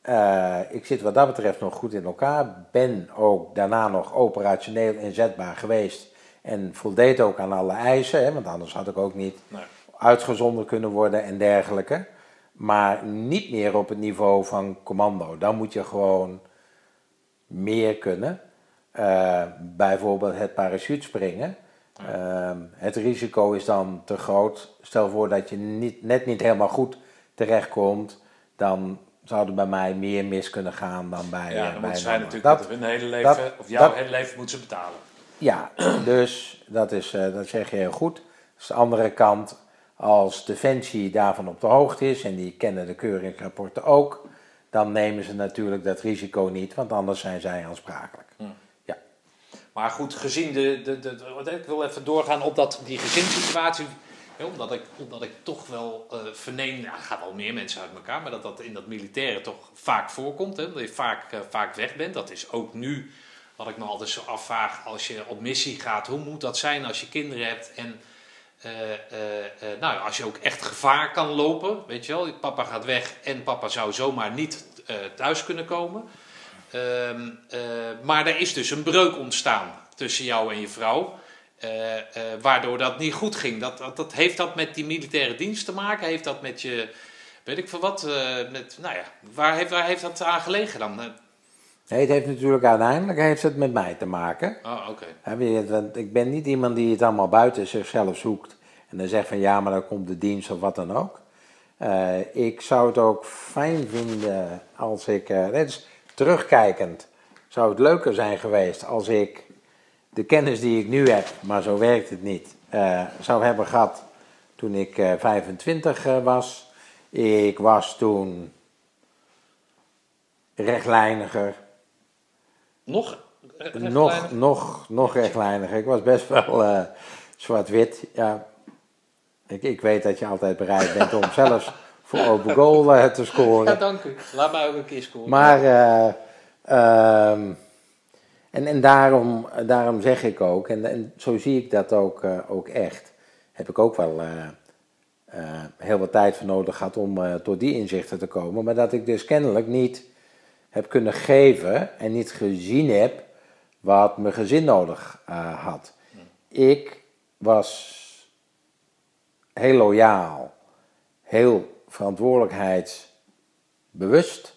Eh, ik zit wat dat betreft nog goed in elkaar. Ben ook daarna nog operationeel inzetbaar geweest. En voldeed ook aan alle eisen, hè, want anders had ik ook niet Nee. uitgezonden kunnen worden en dergelijke. Maar niet meer op het niveau van commando. Dan moet je gewoon meer kunnen. Eh, bijvoorbeeld het parachutespringen. Ehm, het risico is dan te groot. Stel voor dat je niet, net niet helemaal goed terechtkomt. Dan zou er bij mij meer mis kunnen gaan dan bij, Ja, eh, dan bij moeten zij natuurlijk Dat- hun hele leven, dat- of jouw dat- hele leven moeten ze betalen. ja, dus dat, is, eh, dat zeg je heel goed. Dus de andere kant, als Defensie daarvan op de hoogte is en die kennen de keuringsrapporten ook, dan nemen ze natuurlijk dat risico niet, want anders zijn zij aansprakelijk. Maar goed, gezien de, de, de, de- Ik wil even doorgaan op dat, die gezinssituatie. Omdat, ik, omdat ik toch wel eh verneem. Ja, er gaan wel meer mensen uit elkaar. Maar dat dat in dat militaire toch vaak voorkomt. Hè, dat je vaak, eh, vaak weg bent. Dat is ook nu wat ik me altijd zo afvraag. Als je op missie gaat. Hoe moet dat zijn als je kinderen hebt. En eh, nou, als je ook echt gevaar kan lopen. Weet je wel. Papa gaat weg. En papa zou zomaar niet thuis kunnen komen. Ehm, eh, maar er is dus een breuk ontstaan tussen jou en je vrouw. Eh, eh, waardoor dat niet goed ging. Dat, dat, dat, heeft dat met die militaire dienst te maken? Heeft dat met je, weet ik veel wat, eh, met, nou ja, waar heeft, waar heeft dat aan gelegen dan? Nee, het heeft natuurlijk uiteindelijk heeft het met mij te maken. Oh, oké. Want ik ben niet iemand die het allemaal buiten zichzelf zoekt. En dan zegt van ja, maar dan komt de dienst of wat dan ook. Ik zou het ook fijn vinden als ik, net terugkijkend, zou het leuker zijn geweest als ik de kennis die ik nu heb, maar zo werkt het niet, eh, zou hebben gehad toen ik eh, 25 eh, was. Ik was toen rechtlijniger, Nog? eh, nog, nog, nog rechtlijniger. Ik was best wel eh, zwart-wit. Ja, ik, ik weet dat je altijd bereid bent om zelfs voor open goal eh, te Ja, scoren. dank u. Laat mij ook een keer scoren. Maar, eh, ehm, en, en daarom, daarom zeg ik ook, en, en zo zie ik dat ook, eh, ook echt, heb ik ook wel eh, eh, heel wat tijd voor nodig gehad om tot die inzichten te komen. Maar dat ik dus kennelijk niet heb kunnen geven en niet gezien heb wat mijn gezin nodig had. Ik was heel loyaal, heel verantwoordelijkheidsbewust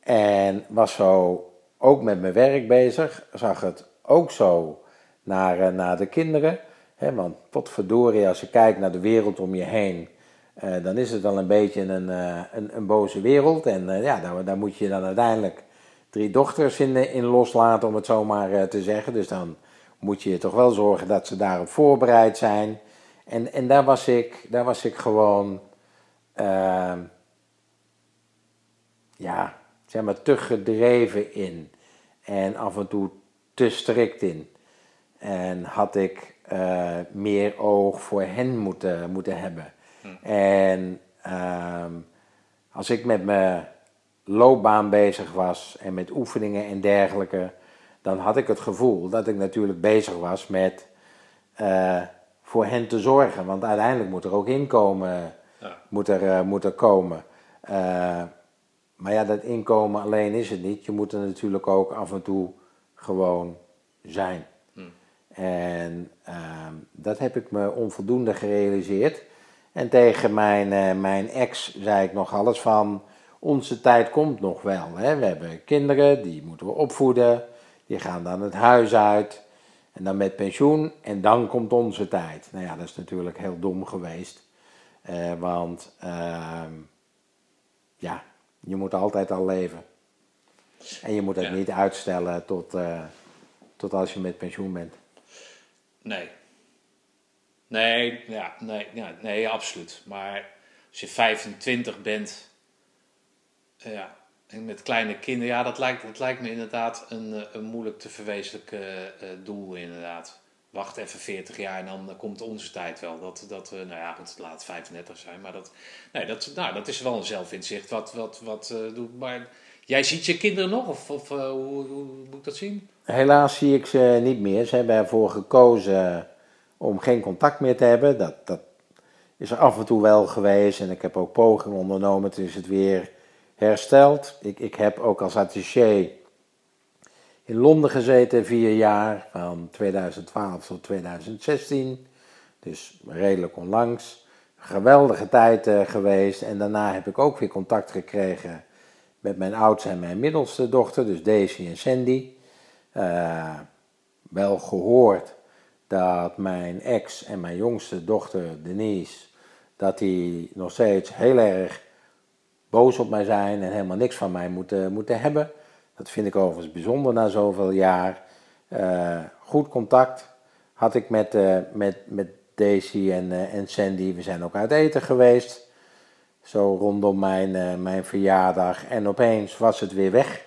en was zo ook met mijn werk bezig. Zag het ook zo naar, eh, naar de kinderen. Hè, want potverdorie, als je kijkt naar de wereld om je heen, eh, dan is het wel een beetje een, eh, een, een boze wereld. En ja, daar, daar moet je dan uiteindelijk drie dochters in, in loslaten, om het zo maar te zeggen. Dus dan moet je toch wel zorgen dat ze daarop voorbereid zijn. En, en daar, was ik, daar was ik gewoon, ja, zeg maar, te gedreven in. En af en toe te strikt in. En had ik eh, meer oog voor hen moeten, moeten hebben. En ehm, als ik met mijn loopbaan bezig was en met oefeningen en dergelijke, dan had ik het gevoel dat ik natuurlijk bezig was met eh, voor hen te zorgen. Want uiteindelijk moet er ook inkomen Ja. moet er, eh, moet er komen. Maar ja, dat inkomen alleen is het niet. Je moet er natuurlijk ook af en toe gewoon zijn. En ehm, dat heb ik me onvoldoende gerealiseerd. En tegen mijn, eh, mijn ex zei ik nog alles van, onze tijd komt nog wel. Hè? We hebben kinderen, die moeten we opvoeden. Die gaan dan het huis uit. En dan met pensioen. En dan komt onze tijd. Nou ja, dat is natuurlijk heel dom geweest. Eh, want ehm, ja, je moet altijd al leven. En je moet het Ja. niet uitstellen tot, eh, tot als je met pensioen bent. Nee. Nee, ja, nee, ja, nee, absoluut. Maar als je 25 bent, eh, ja, en met kleine kinderen, ja, dat lijkt, dat lijkt me inderdaad een, eh, een moeilijk te verwezenlijken doel, inderdaad. Wacht even 40 jaar en dan komt onze tijd wel. Dat, dat we, nou ja, goed, laat het 35 zijn, maar dat, nee, dat, nou, dat is wel een zelfinzicht. Wat, wat, wat eh, doet, maar jij ziet je kinderen nog, of, of eh, hoe, hoe, hoe moet ik dat zien? Helaas zie ik ze niet meer. Ze hebben ervoor gekozen om geen contact meer te hebben. Dat, dat is er af en toe wel geweest. En ik heb ook pogingen ondernomen. Toen is het weer hersteld. Ik, ik heb ook als attaché in Londen gezeten vier jaar. Van 2012 tot 2016. Dus redelijk onlangs. Geweldige tijd eh, geweest. En daarna heb ik ook weer contact gekregen met mijn oudste en mijn middelste dochter. Dus Daisy en Sandy eh, wel gehoord dat mijn ex en mijn jongste dochter Denise, dat die nog steeds heel erg boos op mij zijn en helemaal niks van mij moeten, moeten hebben. Dat vind ik overigens bijzonder na zoveel jaar. Eh, goed contact had ik met, eh, met, met Daisy en, eh, en Sandy. We zijn ook uit eten geweest. Zo rondom mijn, mijn verjaardag. En opeens was het weer weg.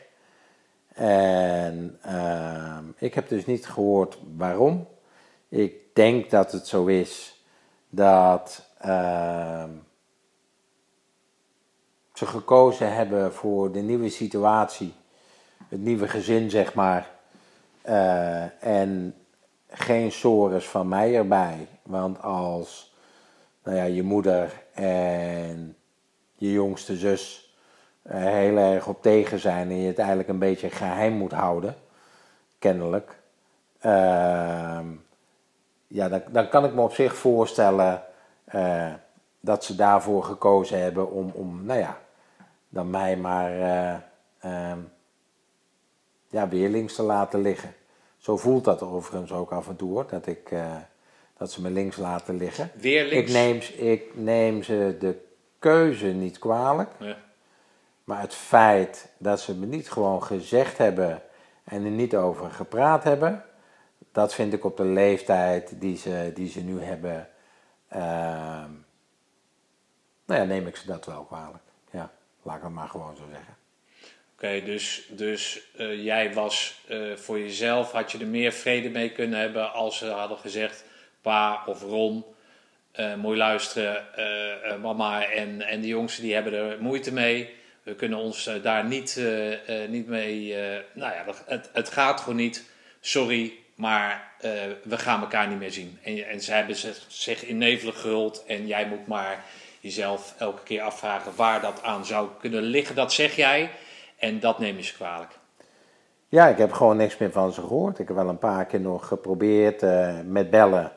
En ehm, ik heb dus niet gehoord waarom. Ik denk dat het zo is dat ehm, ze gekozen hebben voor de nieuwe situatie, het nieuwe gezin, zeg maar. Eh, en geen sores van mij erbij. Want als nou ja, je moeder en je jongste zus er heel erg op tegen zijn en je het eigenlijk een beetje geheim moet houden, kennelijk, ehm, ja, dan, dan kan ik me op zich voorstellen eh, dat ze daarvoor gekozen hebben om, om nou ja, dan mij maar uh, ja, weer links te laten liggen. Zo voelt dat overigens ook af en toe hoor, dat, ik, uh, dat ze me links laten liggen. Weer links? Ik neem, ik neem ze de keuze niet kwalijk. Ja. Maar het feit dat ze me niet gewoon gezegd hebben en er niet over gepraat hebben, dat vind ik op de leeftijd die ze, die ze nu hebben, ehm, nou ja, neem ik ze dat wel kwalijk. Ja, laat ik het maar gewoon zo zeggen. Oké, dus, dus uh, jij was uh, voor jezelf, had je er meer vrede mee kunnen hebben als ze hadden gezegd, pa of Ron, moet je luisteren, mama en, en de jongsten die hebben er moeite mee. We kunnen ons daar niet, niet mee, nou ja, het, het gaat gewoon niet, sorry, maar we gaan elkaar niet meer zien. En, en ze hebben zich, zich in nevelig gehuld en jij moet maar jezelf elke keer afvragen waar dat aan zou kunnen liggen. Dat zeg jij. En dat neem je ze kwalijk. Ja, ik heb gewoon niks meer van ze gehoord. Ik heb wel een paar keer nog geprobeerd uh, met bellen.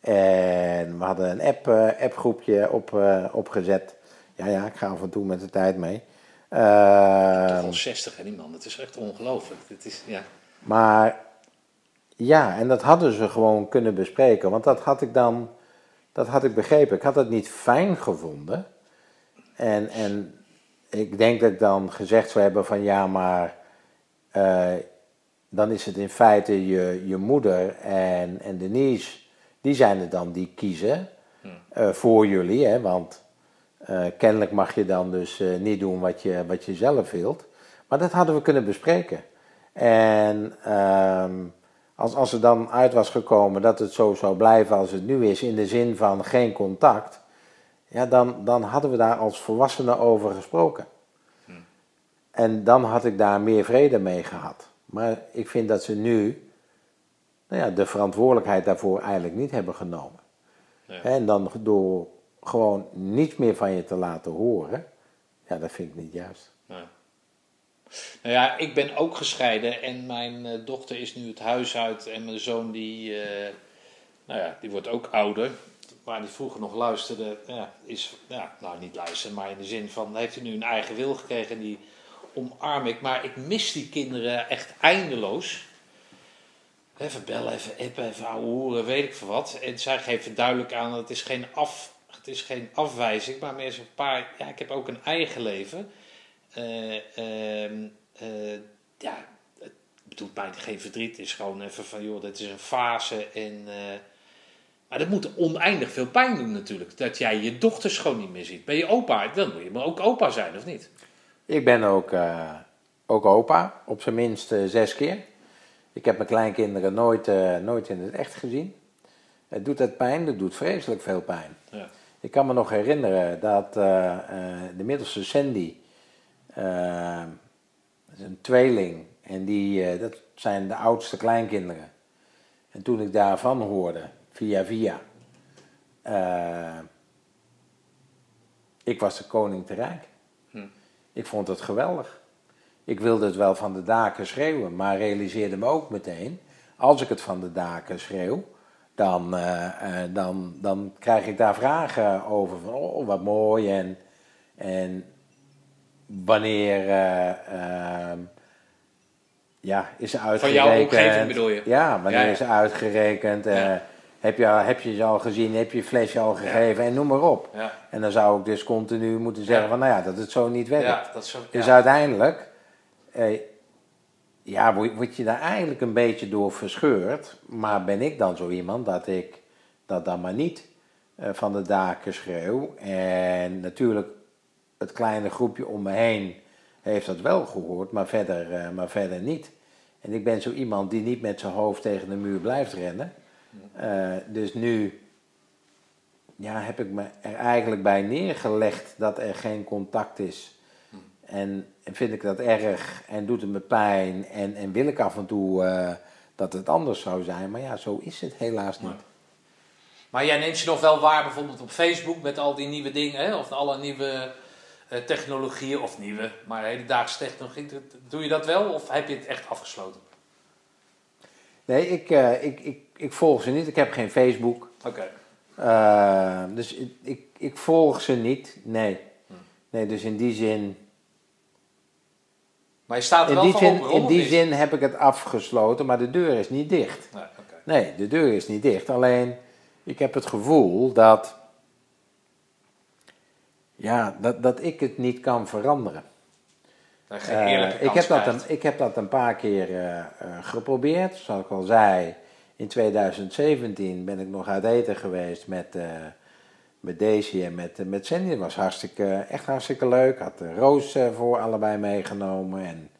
En we hadden een app, uh, appgroepje op, uh, opgezet. Ja, ja, ik ga af en toe met de tijd mee. Uh, Toch al 60 en die man, dat is echt ongelooflijk. Is, ja. Maar ja, en dat hadden ze gewoon kunnen bespreken. Want dat had ik dan, dat had ik begrepen. Ik had het niet fijn gevonden. En, en ik denk dat ik dan gezegd zou hebben van ja, maar uh, dan is het in feite je, je moeder en, en Denise, die zijn het dan die kiezen uh, voor jullie. Hè, want uh, kennelijk mag je dan dus niet doen wat je, wat je zelf wilt. Maar dat hadden we kunnen bespreken. En um, als, als er dan uit was gekomen dat het zo zou blijven als het nu is, in de zin van geen contact, ja, dan, dan hadden we daar als volwassenen over gesproken. Hmm. En dan had ik daar meer vrede mee gehad. Maar ik vind dat ze nu nou ja, de verantwoordelijkheid daarvoor eigenlijk niet hebben genomen. Ja. En dan door gewoon niets meer van je te laten horen, ja, dat vind ik niet juist. Ja. Nou ja, ik ben ook gescheiden en mijn uh, dochter is nu het huis uit en mijn zoon die, uh, nou ja, die wordt ook ouder waar hij vroeger nog luisterde, ja, is, ja, nou niet luisteren, maar in de zin van, heeft hij nu een eigen wil gekregen, die omarm ik. Maar ik mis die kinderen echt eindeloos. Even bellen, even appen, even horen, weet ik veel wat. En zij geven duidelijk aan dat het is geen, af, het is geen afwijzing, maar meer zo'n paar, ja, ik heb ook een eigen leven. Uh, uh, uh, ja, het doet mij geen verdriet. Het is gewoon even van, joh, dit is een fase en... Maar dat moet oneindig veel pijn doen natuurlijk. Dat jij je dochters gewoon niet meer ziet. Ben je opa, dan moet je maar ook opa zijn, of niet? Ik ben ook, uh, ook opa, op zijn minst uh, zes keer. Ik heb mijn kleinkinderen nooit, uh, nooit in het echt gezien. Het doet het pijn, het doet vreselijk veel pijn. Ja. Ik kan me nog herinneren dat de middelste Sandy, is een tweeling, en die, dat zijn de oudste kleinkinderen. En toen ik daarvan hoorde, via via. Uh, ik was de koning te rijk. Hm. Ik vond het geweldig. Ik wilde het wel van de daken schreeuwen, maar realiseerde me ook meteen, als ik het van de daken schreeuw, dan, uh, uh, dan, dan krijg ik daar vragen over van, oh wat mooi en, en wanneer ehm, ja, is ze uitgerekend. Van jouw omgeving bedoel je? Ja, wanneer ja, ja. is ze uitgerekend. Ja. Heb je, heb je ze al gezien, heb je je flesje al gegeven ja. en noem maar op. Ja. En dan zou ik dus continu moeten zeggen van, nou ja, dat het zo niet werkt. Ja, dat zo, dus uiteindelijk, eh, ja, word je daar eigenlijk een beetje door verscheurd. Maar ben ik dan zo iemand dat ik dat dan maar niet uh, van de daken schreeuw. En natuurlijk het kleine groepje om me heen heeft dat wel gehoord, maar verder, eh, maar verder niet. En ik ben zo iemand die niet met zijn hoofd tegen de muur blijft rennen. Eh, dus nu ja, heb ik me er eigenlijk bij neergelegd dat er geen contact is. En, en vind ik dat erg en doet het me pijn en, en wil ik af en toe eh, dat het anders zou zijn. Maar ja, zo is het helaas niet. Maar jij neemt je nog wel waar bijvoorbeeld op Facebook met al die nieuwe dingen, hè? of alle nieuwe eh, technologieën, of nieuwe, maar hedendaagse technologie. Doe je dat wel of heb je het echt afgesloten? Nee, ik, ik, ik, ik volg ze niet. Ik heb geen Facebook. Oké. Eh, dus ik, ik, ik volg ze niet. Nee. Nee, dus in die zin. Maar je staat er In wel die, voor zin, open, in die zin heb ik het afgesloten, maar de deur is niet dicht. Nee. Nee, de deur is niet dicht. Alleen, ik heb het gevoel dat. Ja, dat, dat ik het niet kan veranderen. Eerlijke ik, heb dat een, ik heb dat een paar keer eh, geprobeerd. Zoals ik al zei, in 2017 ben ik nog uit eten geweest met, eh, met Daisy en met, eh, met Sandy. Dat was hartstikke, echt hartstikke leuk. Had de Roos eh, voor allebei meegenomen. En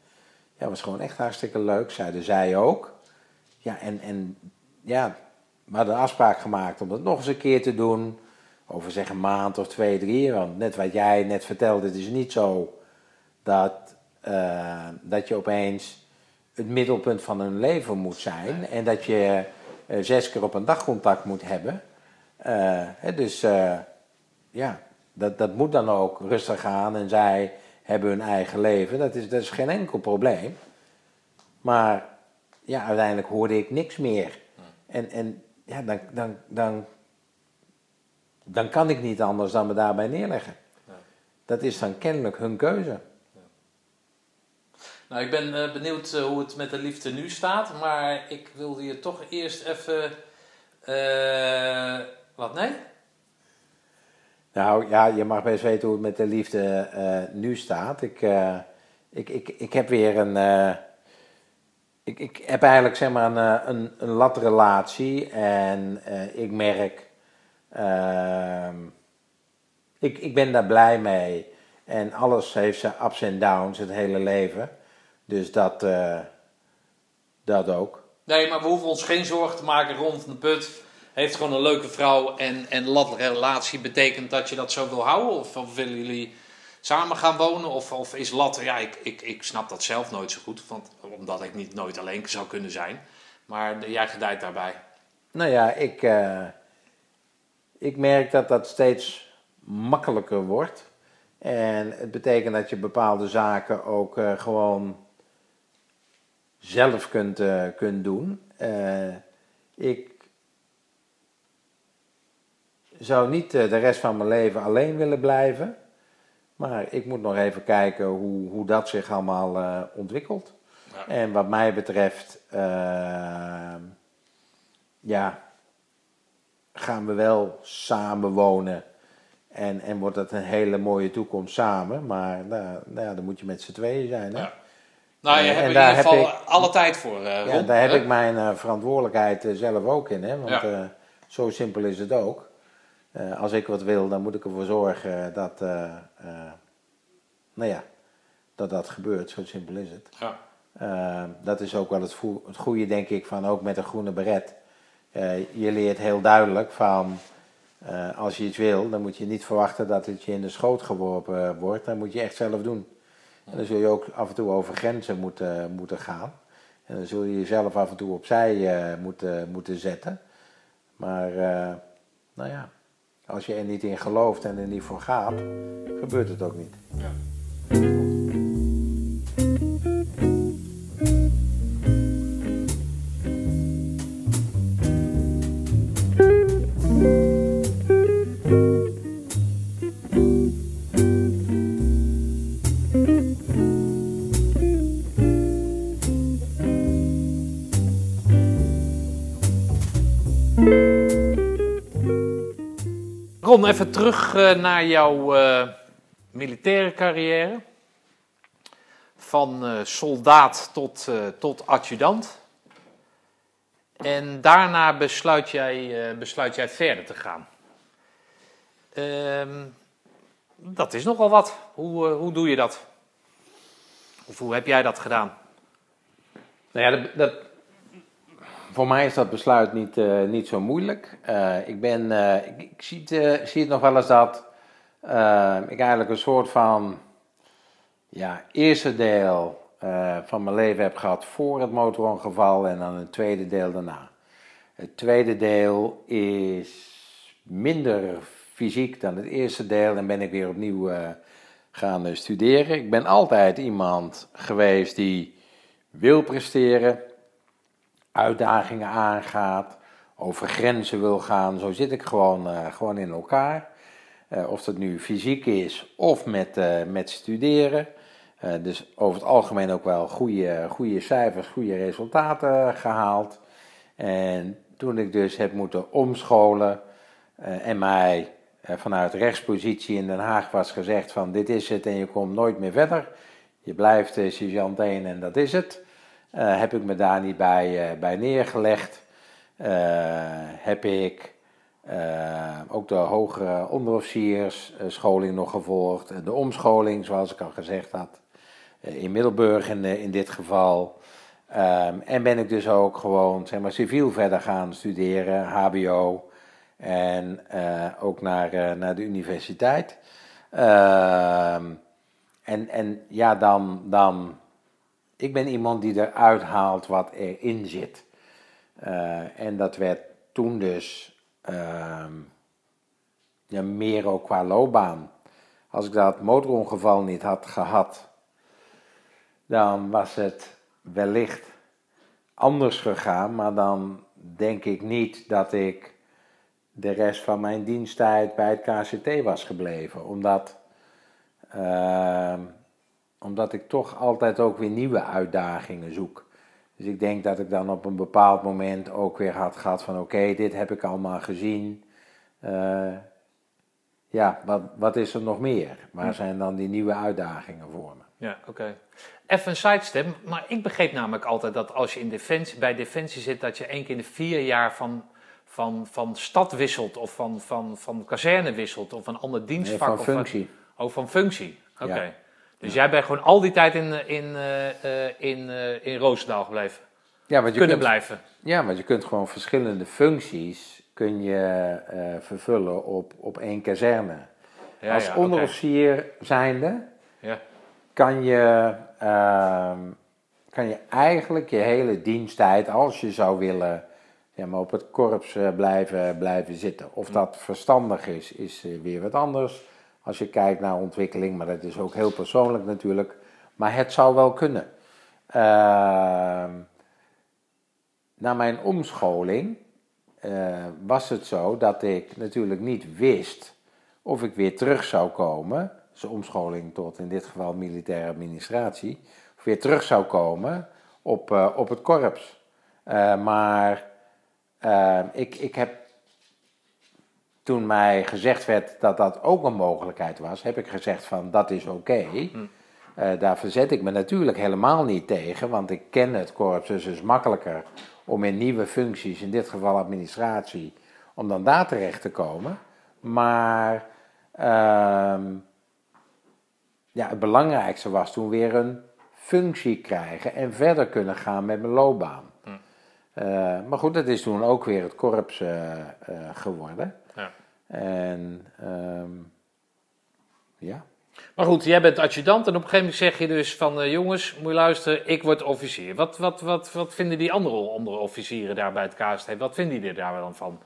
ja, was gewoon echt hartstikke leuk. Zeiden zij ook. Ja, en, en ja, we hadden een afspraak gemaakt om het nog eens een keer te doen. Over zeg een maand of twee, drie. Want net wat jij net vertelde, het is niet zo dat, dat je opeens het middelpunt van hun leven moet zijn. En dat je eh, zes keer op een dag contact moet hebben. Eh, hè, dus eh, ja, dat, dat moet dan ook rustig gaan. En zij hebben hun eigen leven. Dat is, dat is geen enkel probleem. Maar ja, uiteindelijk hoorde ik niks meer. En, en ja, dan, dan, dan, dan kan ik niet anders dan me daarbij neerleggen. Dat is dan kennelijk hun keuze. Nou, ik ben eh, benieuwd eh, hoe het met de liefde nu staat, maar ik wilde je toch eerst even. eh, wat nee? Nou ja, je mag best weten hoe het met de liefde nu staat. Ik, ik, ik, ik heb weer een. ik, ik heb eigenlijk zeg maar een, een, een latrelatie en ik merk. ehm, ik, ik ben daar blij mee. En alles heeft zijn ups en downs, het hele leven. Dus dat, eh, dat ook. Nee, maar we hoeven ons geen zorgen te maken. Ron van de Put heeft gewoon een leuke vrouw en, en lat relatie betekent dat je dat zo wil houden? Of, of willen jullie samen gaan wonen? Of, of is lat, ja, ik, ik, ik snap dat zelf nooit zo goed, want, omdat ik niet nooit alleen zou kunnen zijn. Maar jij gedijt daarbij. Nou ja, ik, eh, ik merk dat dat steeds makkelijker wordt. En het betekent dat je bepaalde zaken ook eh, gewoon zelf kunt, eh, kunt doen. Eh, ik zou niet eh, de rest van mijn leven alleen willen blijven. Maar ik moet nog even kijken hoe, hoe dat zich allemaal ontwikkelt. Ja. En wat mij betreft, ja, gaan we wel samen wonen. En, en wordt dat een hele mooie toekomst samen. Maar nou, nou dan moet je met z'n tweeën zijn. Hè? Ja. Nou, je Eh, hebt en in daar ieder heb geval alle tijd voor, eh Ja, daar heb ik mijn eh, verantwoordelijkheid zelf ook in. Hè? Want Ja. zo simpel is het ook. Als ik wat wil, dan moet ik ervoor zorgen dat, nou ja, dat dat gebeurt. Zo simpel is het. Ja. Dat is ook wel het, goede, denk ik, van ook met een groene beret. Je leert heel duidelijk van, als je iets wil, dan moet je niet verwachten dat het je in de schoot geworpen wordt. Dan moet je echt zelf doen. En dan zul je ook af en toe over grenzen moeten, moeten gaan. En dan zul je jezelf af en toe opzij eh, moeten, moeten zetten. Maar, eh, nou ja, als je er niet in gelooft en er niet voor gaat, gebeurt het ook niet. Ron, terug eh, naar jouw eh, militaire carrière. Van eh, soldaat tot, tot adjudant. En daarna besluit jij, besluit jij verder te gaan. Ehm, dat is nogal wat. Hoe, hoe doe je dat? Of hoe heb jij dat gedaan? Nou ja, dat, dat, voor mij is dat besluit niet, uh, niet zo moeilijk. Uh, ik, ben, ik, ik, zie, het, zie het nog wel eens dat ik eigenlijk een soort van ja, eerste deel van mijn leven heb gehad voor het motorongeval en dan een tweede deel daarna. Het tweede deel is minder fysiek dan het eerste deel en ben ik weer opnieuw gaan studeren. Ik ben altijd iemand geweest die wil presteren, uitdagingen aangaat, over grenzen wil gaan. Zo zit ik gewoon, uh, gewoon in elkaar. Uh, of dat nu fysiek is of met, uh, met studeren. dus over het algemeen ook wel goede, goede cijfers, goede resultaten gehaald. En toen ik dus heb moeten omscholen en mij vanuit rechtspositie in Den Haag was gezegd van dit is het en je komt nooit meer verder. Je blijft uh, sergeant 1 en dat is het. Uh, heb ik me daar niet bij, uh, bij neergelegd. heb ik ook de hogere onderofficiersscholing nog gevolgd. De omscholing, zoals ik al gezegd had. in Middelburg in, in dit geval. Um, en ben ik dus ook gewoon zeg maar, civiel verder gaan studeren, HBO. En ook naar, naar de universiteit. Ehm, en, en ja, dan, dan. Ik ben iemand die eruit haalt wat erin zit. Uh, en dat werd toen dus uh, ja, meer ook qua loopbaan. Als ik dat motorongeval niet had gehad, dan was het wellicht anders gegaan. Maar dan denk ik niet dat ik de rest van mijn diensttijd bij het KCT was gebleven. Omdat uh, omdat ik toch altijd ook weer nieuwe uitdagingen zoek. Dus ik denk dat ik dan op een bepaald moment ook weer had gehad van oké, dit heb ik allemaal gezien. Uh, ja, wat, wat is er nog meer? Waar hm. zijn dan die nieuwe uitdagingen voor me? Ja, oké. Even een sidestep, maar ik begreep namelijk altijd dat als je in defensie, bij Defensie zit, dat je één keer in de vier jaar van, van, van stad wisselt of van, van, van kazerne wisselt of een ander dienstvak. Nee, van functie. Of, oh, van functie. Oké. Dus jij bent gewoon al die tijd in, in, uh, in, uh, in Roosendaal gebleven? Ja, want je kunnen kunt, blijven? Ja, want je kunt gewoon verschillende functies kun je, uh, vervullen op, op één kazerne. Ja, Als ja, onderofficier okay. zijnde ja. kan, je, ehm, kan je eigenlijk je hele diensttijd, als je zou willen, ja, maar op het korps blijven, blijven zitten. Of hm. dat verstandig is, is weer wat anders. Als je kijkt naar ontwikkeling, maar dat is ook heel persoonlijk natuurlijk. Maar het zou wel kunnen. Uh, na mijn omscholing uh, was het zo dat ik natuurlijk niet wist of ik weer terug zou komen. Dus omscholing tot in dit geval militaire administratie. Of weer terug zou komen op, uh, op het korps. Uh, maar ik, ik heb toen mij gezegd werd dat dat ook een mogelijkheid was, heb ik gezegd van dat is oké. Okay. Hm. Uh, daar verzet ik me natuurlijk helemaal niet tegen, want ik ken het korps, dus het is makkelijker om in nieuwe functies, in dit geval administratie, om dan daar terecht te komen. Maar uh, ja, het belangrijkste was toen weer een functie krijgen en verder kunnen gaan met mijn loopbaan. Hm. Uh, maar goed, dat is toen ook weer het korps uh, geworden. En um, ja. Maar goed, jij bent adjudant en op een gegeven moment zeg je dus van uh, jongens, moet je luisteren, ik word officier. Wat, wat, wat, wat vinden die andere onderofficieren daar bij het KST? Wat vinden die er daar dan van?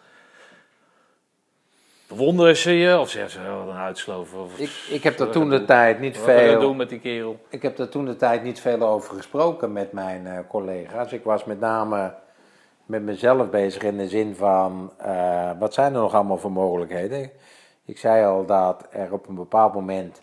Bewonderen ze je of zeggen ze oh, een uitsloven? Of, ik, ik heb er toen de tijd niet veel. doen met die kerel? Ik heb er toen de tijd niet veel over gesproken met mijn uh, collega's. Ik was met name met mezelf bezig in de zin van, uh, wat zijn er nog allemaal voor mogelijkheden? Ik zei al dat er op een bepaald moment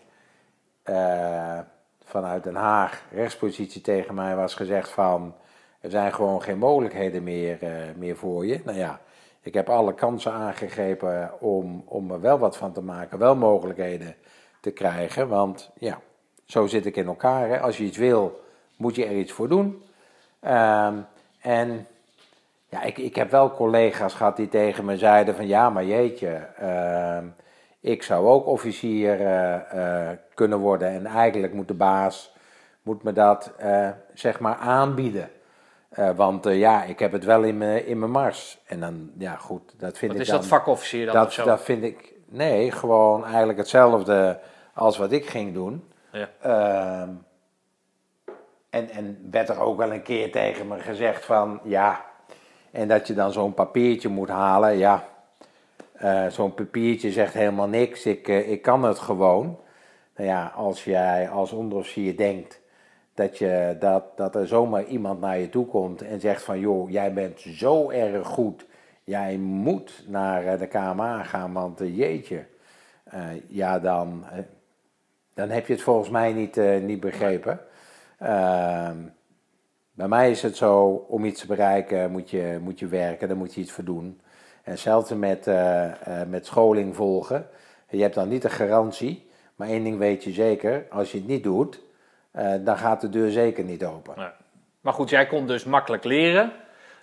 uh, vanuit Den Haag rechtspositie tegen mij was gezegd van, er zijn gewoon geen mogelijkheden meer, uh, meer voor je. Nou ja, ik heb alle kansen aangegrepen om, om er wel wat van te maken, wel mogelijkheden te krijgen. Want ja, zo zit ik in elkaar. Hè. Als je iets wil, moet je er iets voor doen. Uh, en ja, ik, ik heb wel collega's gehad die tegen me zeiden van ja, maar jeetje, uh, ik zou ook officier uh, uh, kunnen worden en eigenlijk moet de baas moet me dat eh, zeg maar aanbieden. Eh, want eh, ja, ik heb het wel in mijn in mars. En dan, ja goed, dat vind Wat ik is dan... dat vakofficier dan of dat, zo? dat vind ik... Nee, gewoon eigenlijk hetzelfde als wat ik ging doen. Ja. Ehm, en, en werd er ook wel een keer tegen me gezegd van, ja... En dat je dan zo'n papiertje moet halen, ja... eh, zo'n papiertje zegt helemaal niks, ik, eh, ik kan het gewoon. Nou ja, als jij als onderofficier denkt dat, je, dat, dat er zomaar iemand naar je toe komt en zegt van joh, jij bent zo erg goed, jij moet naar eh, de KMA gaan, want jeetje, ja dan, dan heb je het volgens mij niet, niet begrepen. Bij mij is het zo, om iets te bereiken moet je, moet je werken, daar moet je iets voor doen. En hetzelfde met, eh, eh, met scholing volgen. Je hebt dan niet de garantie, maar één ding weet je zeker, als je het niet doet, eh, dan gaat de deur zeker niet open. Maar goed, jij kon dus makkelijk leren.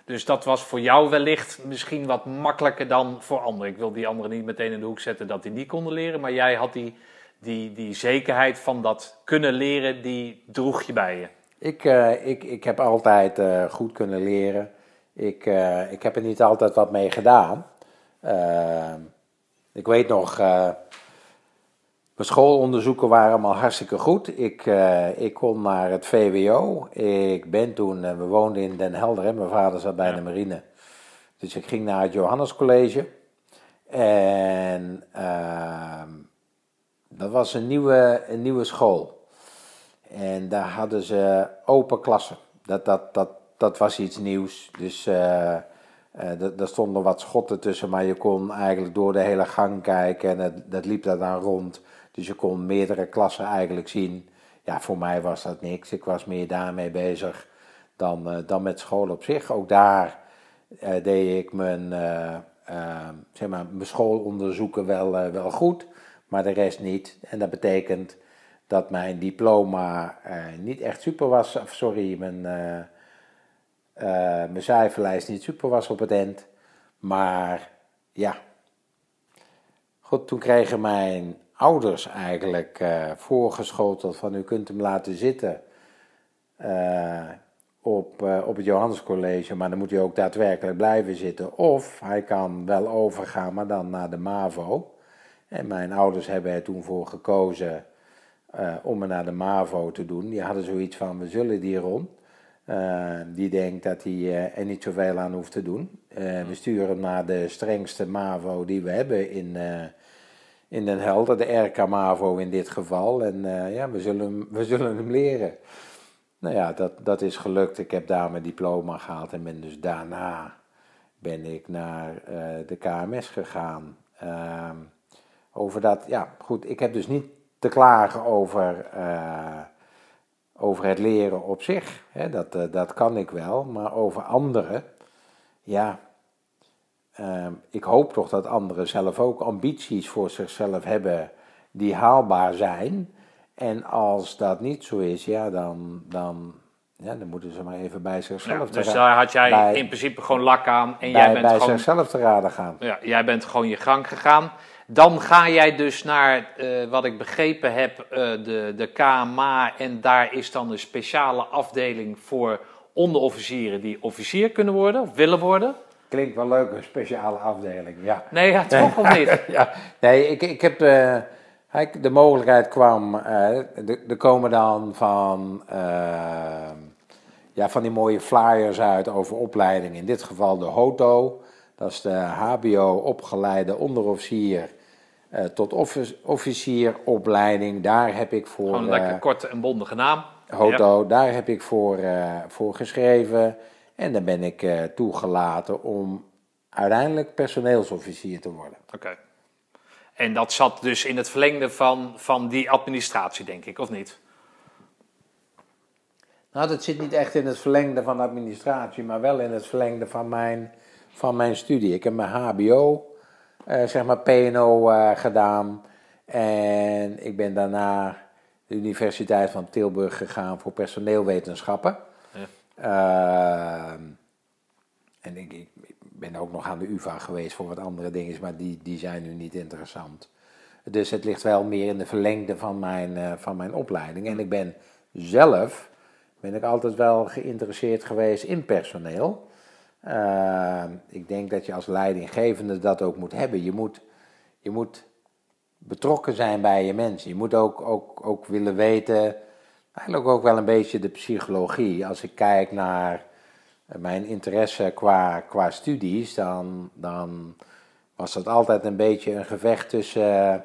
Dus dat was voor jou wellicht misschien wat makkelijker dan voor anderen. Ik wil die anderen niet meteen in de hoek zetten dat die niet konden leren. Maar jij had die, die, die zekerheid van dat kunnen leren, die droeg je bij je. Ik, eh, ik, ik heb altijd eh, goed kunnen leren. Ik, eh, ik heb er niet altijd wat mee gedaan. Ik weet nog, mijn schoolonderzoeken waren allemaal hartstikke goed. Ik, ik kon naar het VWO. Ik ben toen, we woonden in Den Helder, mijn vader zat bij Ja. de marine. Dus ik ging naar het Johannescollege. En ehm, dat was een nieuwe, een nieuwe school. En daar hadden ze open klassen. Dat, dat, dat, dat was iets nieuws. Dus d- daar stonden wat schotten tussen, maar je kon eigenlijk door de hele gang kijken en dat, dat liep daar dan rond. Dus je kon meerdere klassen eigenlijk zien. Ja, voor mij was dat niks. Ik was meer daarmee bezig dan, eh, dan met school op zich. Ook daar deed ik mijn, zeg maar, mijn schoolonderzoeken wel, wel goed, maar de rest niet. En dat betekent dat mijn diploma eh, niet echt super was. Of sorry, mijn, eh, eh, mijn cijferlijst niet super was op het eind. Maar ja. Goed, toen kregen mijn ouders eigenlijk eh, voorgeschoteld van u kunt hem laten zitten op, op het Johannescollege, maar dan moet hij ook daadwerkelijk blijven zitten. Of hij kan wel overgaan, maar dan naar de MAVO. En mijn ouders hebben er toen voor gekozen eh, om me naar de MAVO te doen. Die hadden zoiets van, we zullen die rond. Eh, die denkt dat hij eh, er niet zoveel aan hoeft te doen. Eh, we sturen hem naar de strengste MAVO die we hebben in, in Den Helder. De RK MAVO in dit geval. En ja, we zullen, hem, we zullen hem leren. Nou ja, dat, dat is gelukt. Ik heb daar mijn diploma gehaald en ben dus daarna ben ik naar de KMS gegaan. Ehm, over dat, ja, goed, ik heb dus niet te klagen over, eh, over het leren op zich. Hè, dat, eh, dat kan ik wel, maar over anderen, ja, ehm, ik hoop toch dat anderen zelf ook ambities voor zichzelf hebben die haalbaar zijn. En als dat niet zo is, ja, dan, dan, ja, dan moeten ze maar even bij zichzelf Ja, dus daar had jij bij- in principe gewoon lak aan. En bij, jij bent bij gewoon zichzelf te raden gaan. Ja, jij bent gewoon je gang gegaan. Dan ga jij dus naar, eh, wat ik begrepen heb, eh, de, de KMA. En daar is dan een speciale afdeling voor onderofficieren die officier kunnen worden of willen worden. Klinkt wel leuk, een speciale afdeling, ja. Nee, ja, toch of niet? ja, nee, ik, ik heb de, hij- de mogelijkheid kwam, eh, de- er komen dan van, eh, ja, van die mooie flyers uit over opleiding. In dit geval de HOTO, dat is de HBO-opgeleide onderofficier eh, tot offi- officieropleiding. Daar heb ik voor... Gewoon een eh, lekker korte en bondige naam. Hoto, daar heb ik voor, eh, voor geschreven. En dan ben ik eh, toegelaten om uiteindelijk personeelsofficier te worden. Oké. En dat zat dus in het verlengde van, van die administratie, denk ik, of niet? Nou, dat zit niet echt in het verlengde van de administratie, maar wel in het verlengde van mijn, van mijn studie. Ik heb mijn HBO, eh, zeg maar PNO, eh, gedaan. En ik ben daarna de Universiteit van Tilburg gegaan voor personeelwetenschappen. Ja. Ehm, en ik, ik ben ook nog aan de UvA geweest voor wat andere dingen, maar die, die zijn nu niet interessant. Dus het ligt wel meer in de verlengde van mijn, eh, van mijn opleiding. En ik ben zelf ben ik altijd wel geïnteresseerd geweest in personeel. Uh, ik denk dat je als leidinggevende dat ook moet hebben. Je moet, je moet betrokken zijn bij je mensen. Je moet ook, ook, ook willen weten, eigenlijk ook wel een beetje de psychologie. Als ik kijk naar mijn interesse qua, qua studies, dan, dan was dat altijd een beetje een gevecht tussen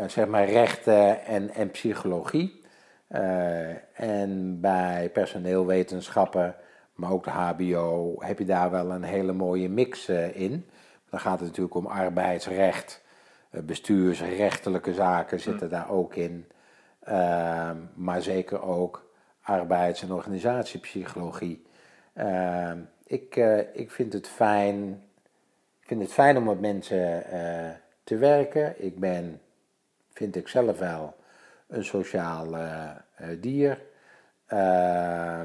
uh, zeg maar rechten en, en psychologie. Uh, en bij personeelwetenschappen, maar ook de HBO, heb je daar wel een hele mooie mix uh, in. Dan gaat het natuurlijk om arbeidsrecht, bestuursrechtelijke zaken zitten daar ook in. Ehm, maar zeker ook arbeids- en organisatiepsychologie. Ehm, ik, ik vind het fijn ik vind het fijn om met mensen te werken. Ik ben, vind ik zelf wel, een sociaal dier. Uh,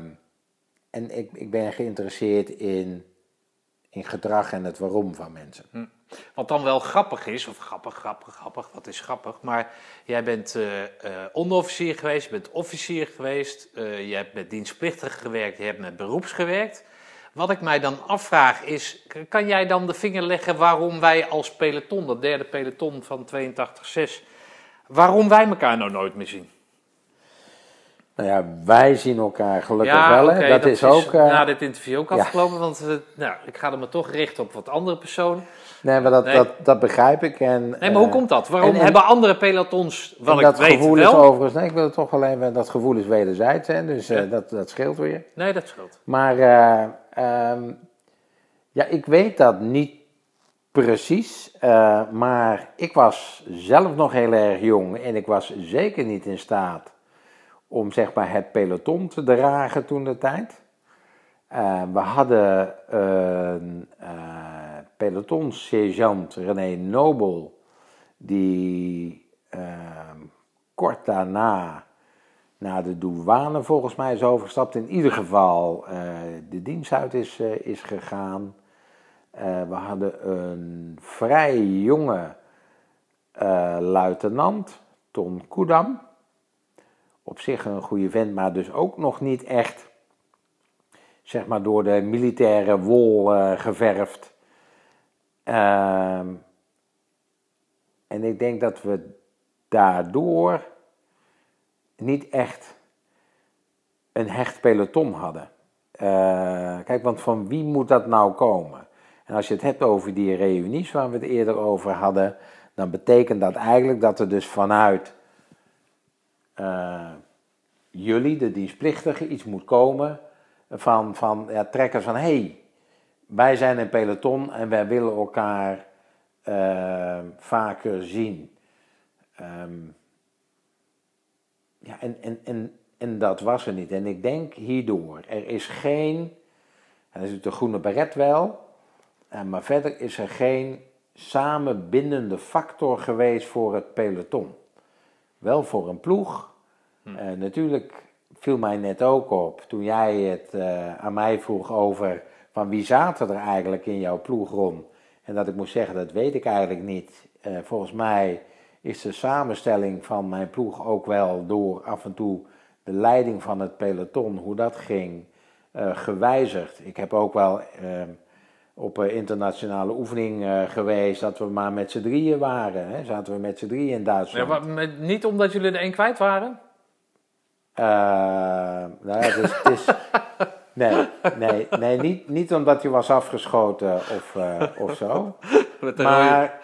en ik, ik ben geïnteresseerd in, in gedrag en het waarom van mensen. Hm. Wat dan wel grappig is, of grappig, grappig, grappig, wat is grappig, maar jij bent onderofficier geweest, je bent officier geweest, je hebt met dienstplichtig gewerkt, je hebt met beroeps gewerkt. Wat ik mij dan afvraag is, kan jij dan de vinger leggen waarom wij als peloton, dat derde peloton van 82-6, waarom wij elkaar nou nooit meer zien? Nou ja, wij zien elkaar gelukkig wel. Hè? dat, is ook. Uh, na dit interview ook afgelopen, want uh, nou, ik ga er me toch richten op wat andere personen. Nee, maar dat, dat, dat begrijp ik. En, nee, maar hoe komt dat? Waarom en, hebben andere pelotons, wat ik dat weet gevoel wel... is overigens, nee, ik wil het toch alleen, dat gevoel is wederzijds, hè, dus uh, dat, dat scheelt weer. Nee, dat scheelt. Maar um, ja, ik weet dat niet precies, maar ik was zelf nog heel erg jong en ik was zeker niet in staat om zeg maar het peloton te dragen toen de tijd. Uh, we hadden een uh, pelotonsergeant René Nobel, die uh, kort daarna naar de douane volgens mij is overgestapt. In ieder geval de dienst uit is, is gegaan. we hadden een vrij jonge luitenant, Ton Koedam op zich een goede vent, maar dus ook nog niet echt, zeg maar, door de militaire wol uh, geverfd. Uh, en ik denk dat we daardoor niet echt een hecht peloton hadden. Uh, kijk, want van wie moet dat nou komen? En als je het hebt over die reunies waar we het eerder over hadden, dan betekent dat eigenlijk dat er dus vanuit uh, jullie, de dienstplichtigen, iets moet komen van, van ja, trekkers van hey, wij zijn een peloton en wij willen elkaar uh, vaker zien. Um, ja, en, en, en, en dat was er niet. En ik denk hierdoor, er is geen, en dat is de groene beret wel, maar verder is er geen samenbindende factor geweest voor het peloton. Wel voor een ploeg. Hm. Uh, natuurlijk viel mij net ook op toen jij het uh, aan mij vroeg over van wie zaten er eigenlijk in jouw ploeg rond. En dat ik moest zeggen, dat weet ik eigenlijk niet. Uh, volgens mij is de samenstelling van mijn ploeg ook wel door af en toe de leiding van het peloton, hoe dat ging, gewijzigd. Ik heb ook wel ehm, op een internationale oefening uh, geweest dat we maar met z'n drieën waren. Hè? Zaten we met z'n drieën in Duitsland. Ja, maar niet omdat jullie er één kwijt waren? Uh, nou ja, dus, het is, nee, nee, nee niet, niet omdat je was afgeschoten of, uh, of zo. maar,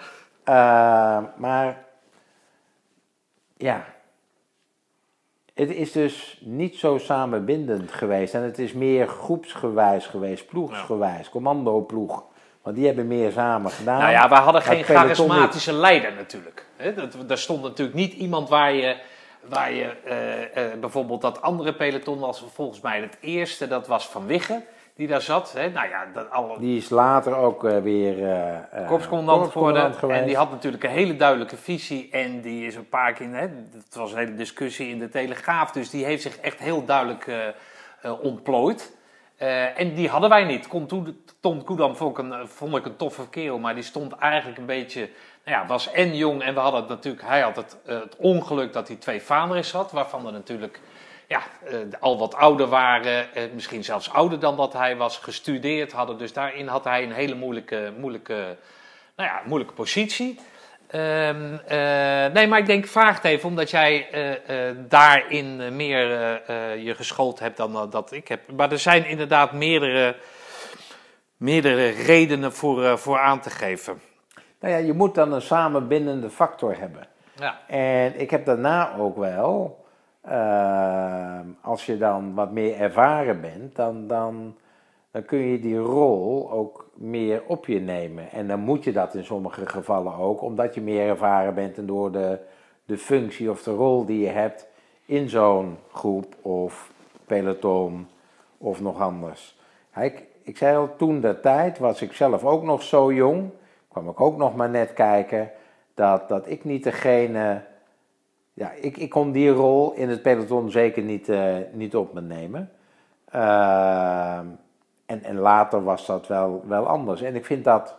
maar ja, het is dus niet zo samenbindend geweest. En het is meer groepsgewijs geweest, ploegsgewijs, commandoploeg. Want die hebben meer samen gedaan. Nou ja, we hadden geen charismatische leider natuurlijk. Er stond natuurlijk niet iemand waar je... Waar je uh, uh, bijvoorbeeld dat andere peloton was volgens mij het eerste, dat was Van Wiggen die daar zat. Hè? Nou ja, dat alle... Die is later ook uh, weer uh, korpscommandant geworden. En die had natuurlijk een hele duidelijke visie. En die is een paar keer, hè, het was een hele discussie in de Telegraaf. Dus die heeft zich echt heel duidelijk uh, ontplooid. en die hadden wij niet. Tom Koedam vond ik, een, vond ik een toffe kerel. Maar die stond eigenlijk een beetje... Nou ja, was en jong. En we hadden natuurlijk... Hij had het, het ongeluk dat hij twee vaders had. Waarvan er natuurlijk ja, eh, al wat ouder waren, eh, misschien zelfs ouder dan dat hij was, gestudeerd hadden. Dus daarin had hij een hele moeilijke, moeilijke, nou ja, moeilijke positie. Ehm, eh, nee, maar ik denk, vraag het even, omdat jij daarin meer je geschoold hebt dan dat ik heb. Maar er zijn inderdaad meerdere, meerdere redenen voor, voor aan te geven. Nou ja, je moet dan een samenbindende factor hebben. Ja, En ik heb daarna ook wel, eh, als je dan wat meer ervaren bent, dan, dan, dan kun je die rol ook meer op je nemen. En dan moet je dat in sommige gevallen ook, omdat je meer ervaren bent en door de, de functie of de rol die je hebt in zo'n groep of peloton of nog anders. Ik, ik zei al, toen de tijd was ik zelf ook nog zo jong, kwam ik ook nog maar net kijken, dat, dat ik niet degene ja, ik, ik kon die rol in het peloton zeker niet, eh, niet op me nemen. Ehm, en, en later was dat wel, wel anders. En ik vind dat.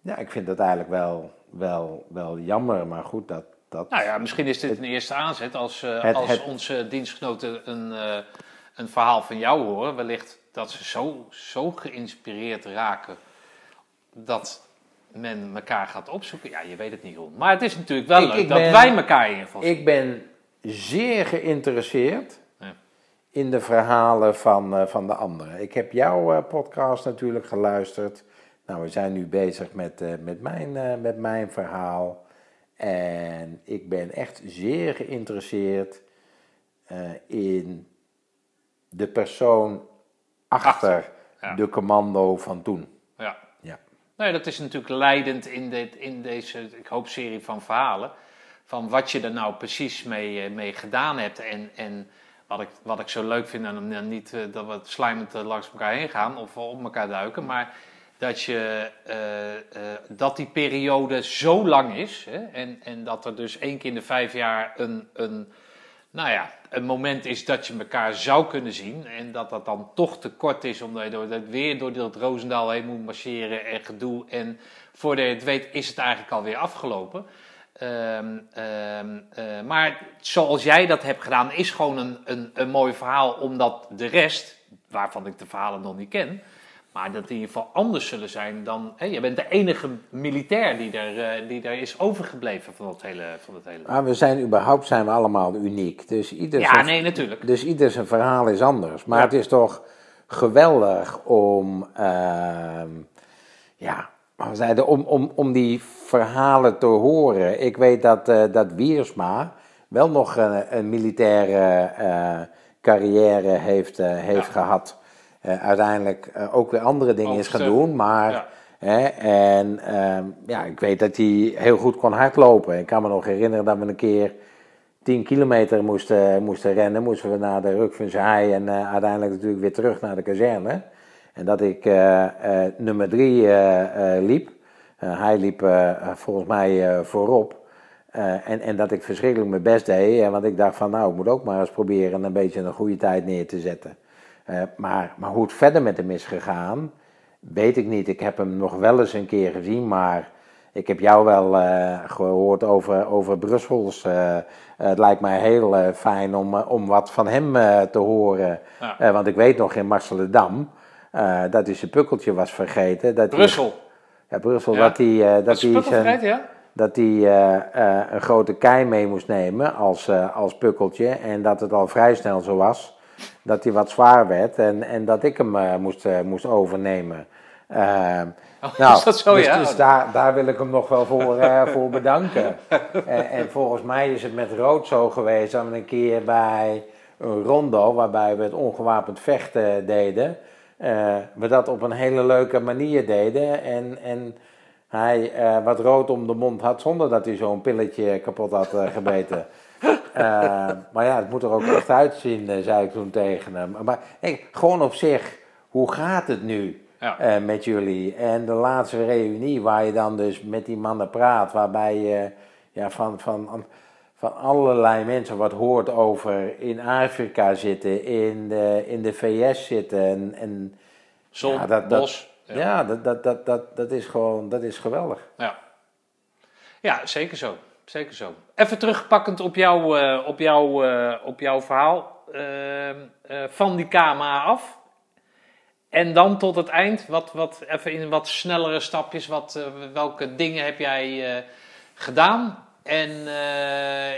Ja, ik vind dat eigenlijk wel, wel, wel jammer. Maar goed, dat. dat nou ja, misschien is dit een eerste aanzet als, eh, Het- als het- onze dienstgenoten een, eh, een verhaal van jou horen. Wellicht dat ze zo, zo geïnspireerd raken dat men elkaar gaat opzoeken. Ja, je weet het niet, Ron. Maar het is natuurlijk wel Ik- leuk ik dat ben- wij elkaar in ieder geval. Ik ben zeer geïnteresseerd Ja. in de verhalen van, eh, van de anderen. Ik heb jouw eh, podcast natuurlijk geluisterd. Nou, we zijn nu bezig met, eh, met, mijn, met mijn verhaal. En ik ben echt zeer geïnteresseerd in de persoon achter, Achter, ja. de commando van toen. Nee, dat is natuurlijk leidend in, dit, in deze, ik hoop, serie van verhalen. Van wat je er nou precies mee, eh, mee gedaan hebt. En, en wat, ik, wat ik zo leuk vind, en niet eh, dat we slijmend eh, langs elkaar heen gaan of op elkaar duiken. Maar dat, je, dat die periode zo lang is. Hè, en, en dat er dus één keer in de vijf jaar een, een, nou ja, een moment is dat je elkaar zou kunnen zien. En dat dat dan toch te kort is, omdat je door, dat weer door dat Roosendaal heen moet marcheren en gedoe. En voordat je het weet, is het eigenlijk alweer afgelopen. Ehm, ehm, eh, maar zoals jij dat hebt gedaan, is gewoon een, een, een mooi verhaal, omdat de rest, waarvan ik de verhalen nog niet ken, maar dat die in ieder geval anders zullen zijn dan. Hè, je bent de enige militair die er, eh, die er is overgebleven van het hele. Van het hele... Maar we zijn überhaupt zijn we allemaal uniek. Dus ieder ja, zijn- nee, natuurlijk. Dus ieder zijn verhaal is anders. Maar Ja. het is toch geweldig om, ehm, ja, zeiden, om, om, om die verhalen te horen. Ik weet dat, eh, dat Wiersma wel nog een, een militaire eh, carrière heeft, heeft Ja. gehad. Eh, uiteindelijk eh, ook weer andere dingen is gaan doen, maar... Ja. Hè, en ehm, ja, ik weet dat hij heel goed kon hardlopen. Ik kan me nog herinneren dat we een keer 10 kilometer moesten, moesten rennen. Moesten we naar de Ruk van en eh, uiteindelijk natuurlijk weer terug naar de kazerne. En dat ik nummer 3 liep. Hij liep volgens mij voorop. En, en dat ik verschrikkelijk mijn best deed. want ik dacht van nou, ik moet ook maar eens proberen een beetje een goede tijd neer te zetten. Eh, maar, maar hoe het verder met hem is gegaan, weet ik niet. Ik heb hem nog wel eens een keer gezien, maar ik heb jou wel eh, gehoord over, over Brussels. Eh, het lijkt mij heel fijn om, om wat van hem te horen. Ja. Want ik weet nog in Marceledam eh, dat hij zijn pukkeltje was vergeten. Dat hij- Brussel. ja, Brussel, Ja. dat hij, Dat hij zijn, pukkelvergeten, ja? dat hij een grote kei mee moest nemen als, als pukkeltje. En dat het al vrij snel zo was dat hij wat zwaar werd en, en dat ik hem eh, moest, eh, moest overnemen. Eh, Oh, is dat zo, dus, ja? dus daar, daar wil ik hem nog wel voor, voor bedanken. en, en volgens mij is het met Rood zo geweest dat we een keer bij een rondo, waarbij we het ongewapend vechten deden, we dat op een hele leuke manier deden. En, en hij wat rood om de mond had zonder dat hij zo'n pilletje kapot had gebeten. Eh, maar ja, het moet er ook echt uitzien, eh, zei ik toen tegen hem. Maar hey, gewoon op zich, hoe gaat het nu Ja. eh, met jullie? En de laatste reunie waar je dan dus met die mannen praat, waarbij je ja, van, van, van allerlei mensen wat hoort over in Afrika zitten, in de, in de VS zitten. En, en Zon, Ja, dat- dat- bos. ja, Ja. dat, dat, dat, dat, dat is gewoon dat is geweldig. Ja. ja, zeker zo. Zeker zo. Even terugpakkend op, jou, eh, op, jou, eh, op jouw verhaal. Ehm, eh, van die KMA af. En dan tot het eind, wat, wat, even in wat snellere stapjes. Wat, welke dingen heb jij gedaan? En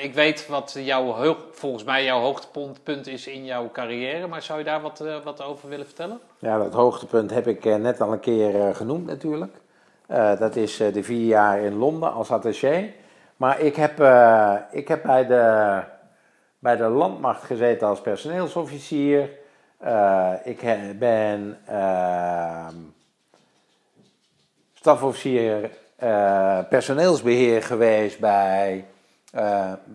ik weet wat jouw, volgens mij jouw hoogtepunt is in jouw carrière. Maar zou je daar wat, wat over willen vertellen? Ja, dat hoogtepunt heb ik net al een keer genoemd natuurlijk. Dat is de vier jaar in Londen als attaché. Maar ik heb, eh, ik heb bij, de, bij de landmacht gezeten als personeelsofficier. Eh, ik ben ehm, stafofficier eh, personeelsbeheer geweest bij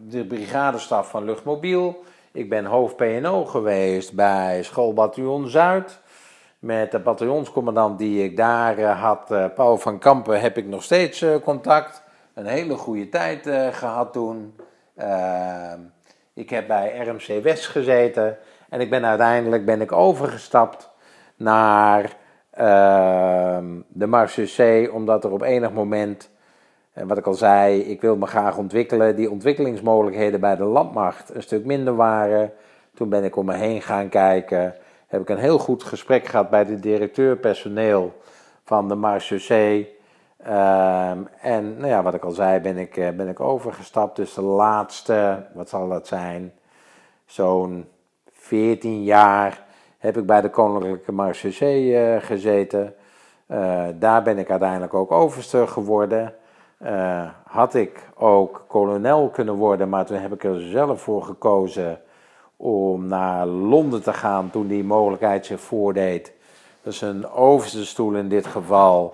de brigadestaf van Luchtmobiel. Ik ben hoofd PNO geweest bij schoolbataljon Zuid. Met de bataljonscommandant die ik daar had, Paul van Kampen, heb ik nog steeds contact. Een hele goede tijd eh, gehad toen. Ehm, ik heb bij RMC West gezeten. En ik ben uiteindelijk ben ik overgestapt naar ehm, de C, omdat er op enig moment, en wat ik al zei, ik wil me graag ontwikkelen, die ontwikkelingsmogelijkheden bij de landmacht een stuk minder waren. Toen ben ik om me heen gaan kijken, heb ik een heel goed gesprek gehad bij de directeur personeel van de Marche Ehm, en nou ja, wat ik al zei, ben ik, eh, ben ik overgestapt. Dus de laatste, wat zal dat zijn, zo'n 14 jaar heb ik bij de Koninklijke Marche eh, gezeten. Eh, daar ben ik uiteindelijk ook overste geworden. Had ik ook kolonel kunnen worden, maar toen heb ik er zelf voor gekozen om naar Londen te gaan toen die mogelijkheid zich voordeed. Is een overste stoel in dit geval.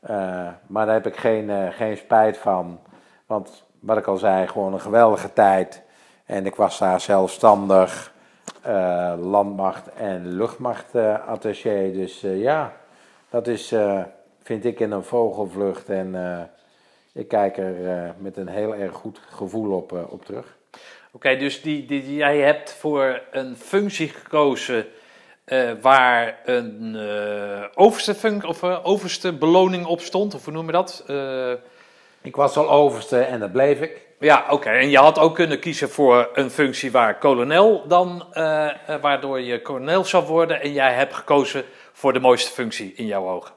Eh, maar daar heb ik geen, eh, geen spijt van. Want wat ik al zei, gewoon een geweldige tijd. En ik was daar zelfstandig eh, landmacht en luchtmacht eh, attaché. Dus ja, dat is, vind ik in een vogelvlucht. En ik kijk er met een heel erg goed gevoel op, op terug. Oké, dus die, die, jij hebt voor een functie gekozen eh, waar een eh, overste, func- of, eh, overste beloning op stond, of hoe noem je dat? Ik was al overste en dat bleef ik. ja, oké. En je had ook kunnen kiezen voor een functie waar kolonel dan, waardoor je kolonel zou worden. En jij hebt gekozen voor de mooiste functie in jouw ogen.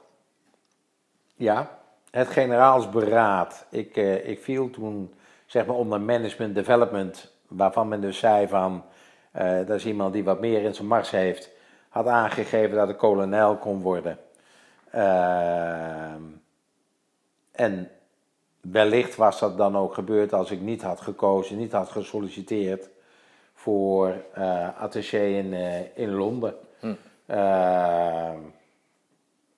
Ja, het generaalsberaad. Ik, ik viel toen zeg maar onder management development, waarvan men dus zei van, dat is iemand die wat meer in zijn mars heeft, had aangegeven dat ik kolonel kon worden. Ehm, en wellicht was dat dan ook gebeurd als ik niet had gekozen, niet had gesolliciteerd voor eh attaché in, eh, in Londen. Hm. Ehm,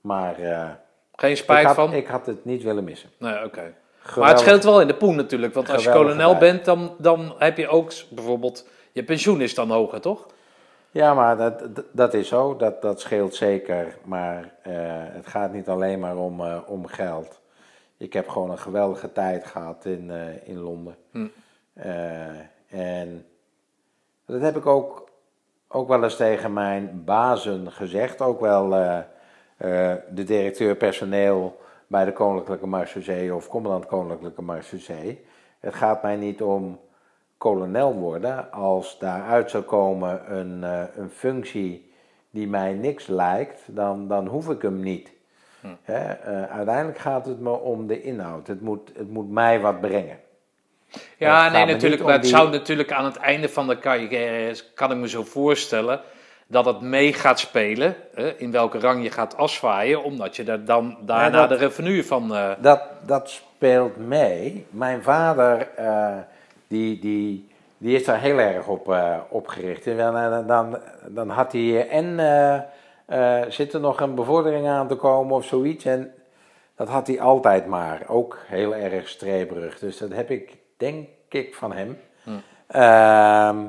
maar eh, Geen spijt ik had, van? Ik had het niet willen missen. Nee, oké. Maar het scheelt wel in de poen natuurlijk. Want als je kolonel bent, dan, dan heb je ook bijvoorbeeld... Je pensioen is dan hoger, toch? Ja, maar dat, dat- dat is zo. Dat, dat scheelt zeker. Maar eh, het gaat niet alleen maar om, eh, om geld. Ik heb gewoon een geweldige tijd gehad in, eh, in Londen. Hm. En dat heb ik ook, ook wel eens tegen mijn bazen gezegd. Ook wel de directeur personeel bij de Koninklijke Marechaussee of commandant Koninklijke Marechaussee. Het gaat mij niet om kolonel worden als daaruit zou komen een, eh, een functie die mij niks lijkt, dan, dan hoef ik hem niet. Hè, eh, uiteindelijk gaat het me om de inhoud. Het moet, het moet mij wat brengen. Ja, nee, natuurlijk. Maar het die- zou natuurlijk aan het einde van de carrière, kan ik me zo voorstellen, dat het mee gaat spelen. Hè, in welke rang je gaat afzwaaien, omdat je er dan daarna dat- de revenue van... eh, Dat, dat speelt mee. Mijn vader, die, die, die is daar heel erg op, eh, op gericht. En dan, dan, dan had hij en eh, eh, zit er nog een bevordering aan te komen of zoiets. En dat had hij altijd maar. Ook heel erg streberig. Dus dat heb ik, denk ik, van hem. Ehm,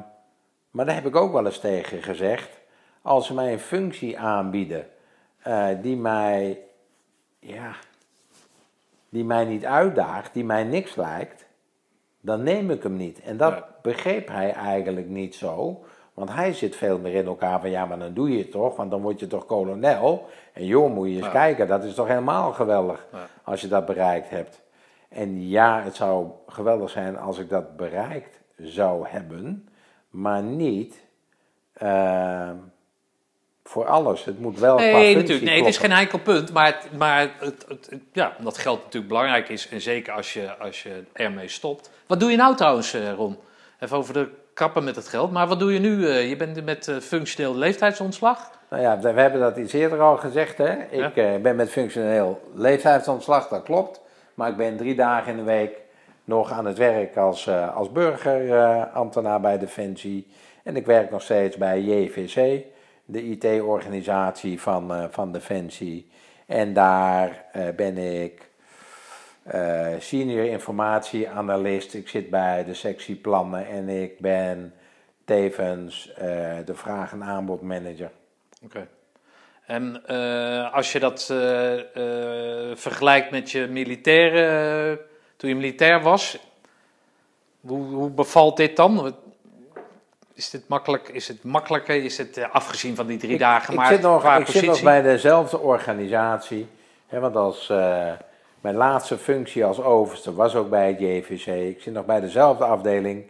maar daar heb ik ook wel eens tegen gezegd. Als ze mij een functie aanbieden eh, die mij, ja, die mij niet uitdaagt, die mij niks lijkt, dan neem ik hem niet. En dat begreep hij eigenlijk niet zo. Want hij zit veel meer in elkaar van, ja, maar dan doe je het toch, want dan word je toch kolonel. En joh, moet je eens Ja. kijken, dat is toch helemaal geweldig Ja. als je dat bereikt hebt. En ja, het zou geweldig zijn als ik dat bereikt zou hebben, maar niet uh, voor alles. Het moet wel. Nee, natuurlijk. Nee, het is geen enkel punt. Maar, het, maar het, het, ja, omdat geld natuurlijk belangrijk is. En zeker als je, als je ermee stopt. Wat doe je nou trouwens, eh, Ron? Even over de kappen met het geld. Maar wat doe je nu? Eh, je bent met uh, functioneel leeftijdsontslag. Nou ja, we hebben dat iets eerder al gezegd. Hè? Ik ben met functioneel leeftijdsontslag, dat klopt. Maar ik ben drie dagen in de week nog aan het werk als, als burgerambtenaar bij Defensie. En ik werk nog steeds bij JVC de IT-organisatie van, uh, van Defensie. En daar uh, ben ik uh, senior informatieanalist. Ik zit bij de sectie plannen en ik ben tevens de vraag- en aanbodmanager. Oké. En als je dat vergelijkt met je militaire, toen je militair was, hoe, hoe bevalt dit dan? Is het, makkelijk, is het makkelijker? Is het uh, afgezien van die drie dagen? Ik, maar zit nog, ik zit nog bij dezelfde organisatie. Hè, want als, uh, mijn laatste functie als overste was ook bij het JVC. Ik zit nog bij dezelfde afdeling.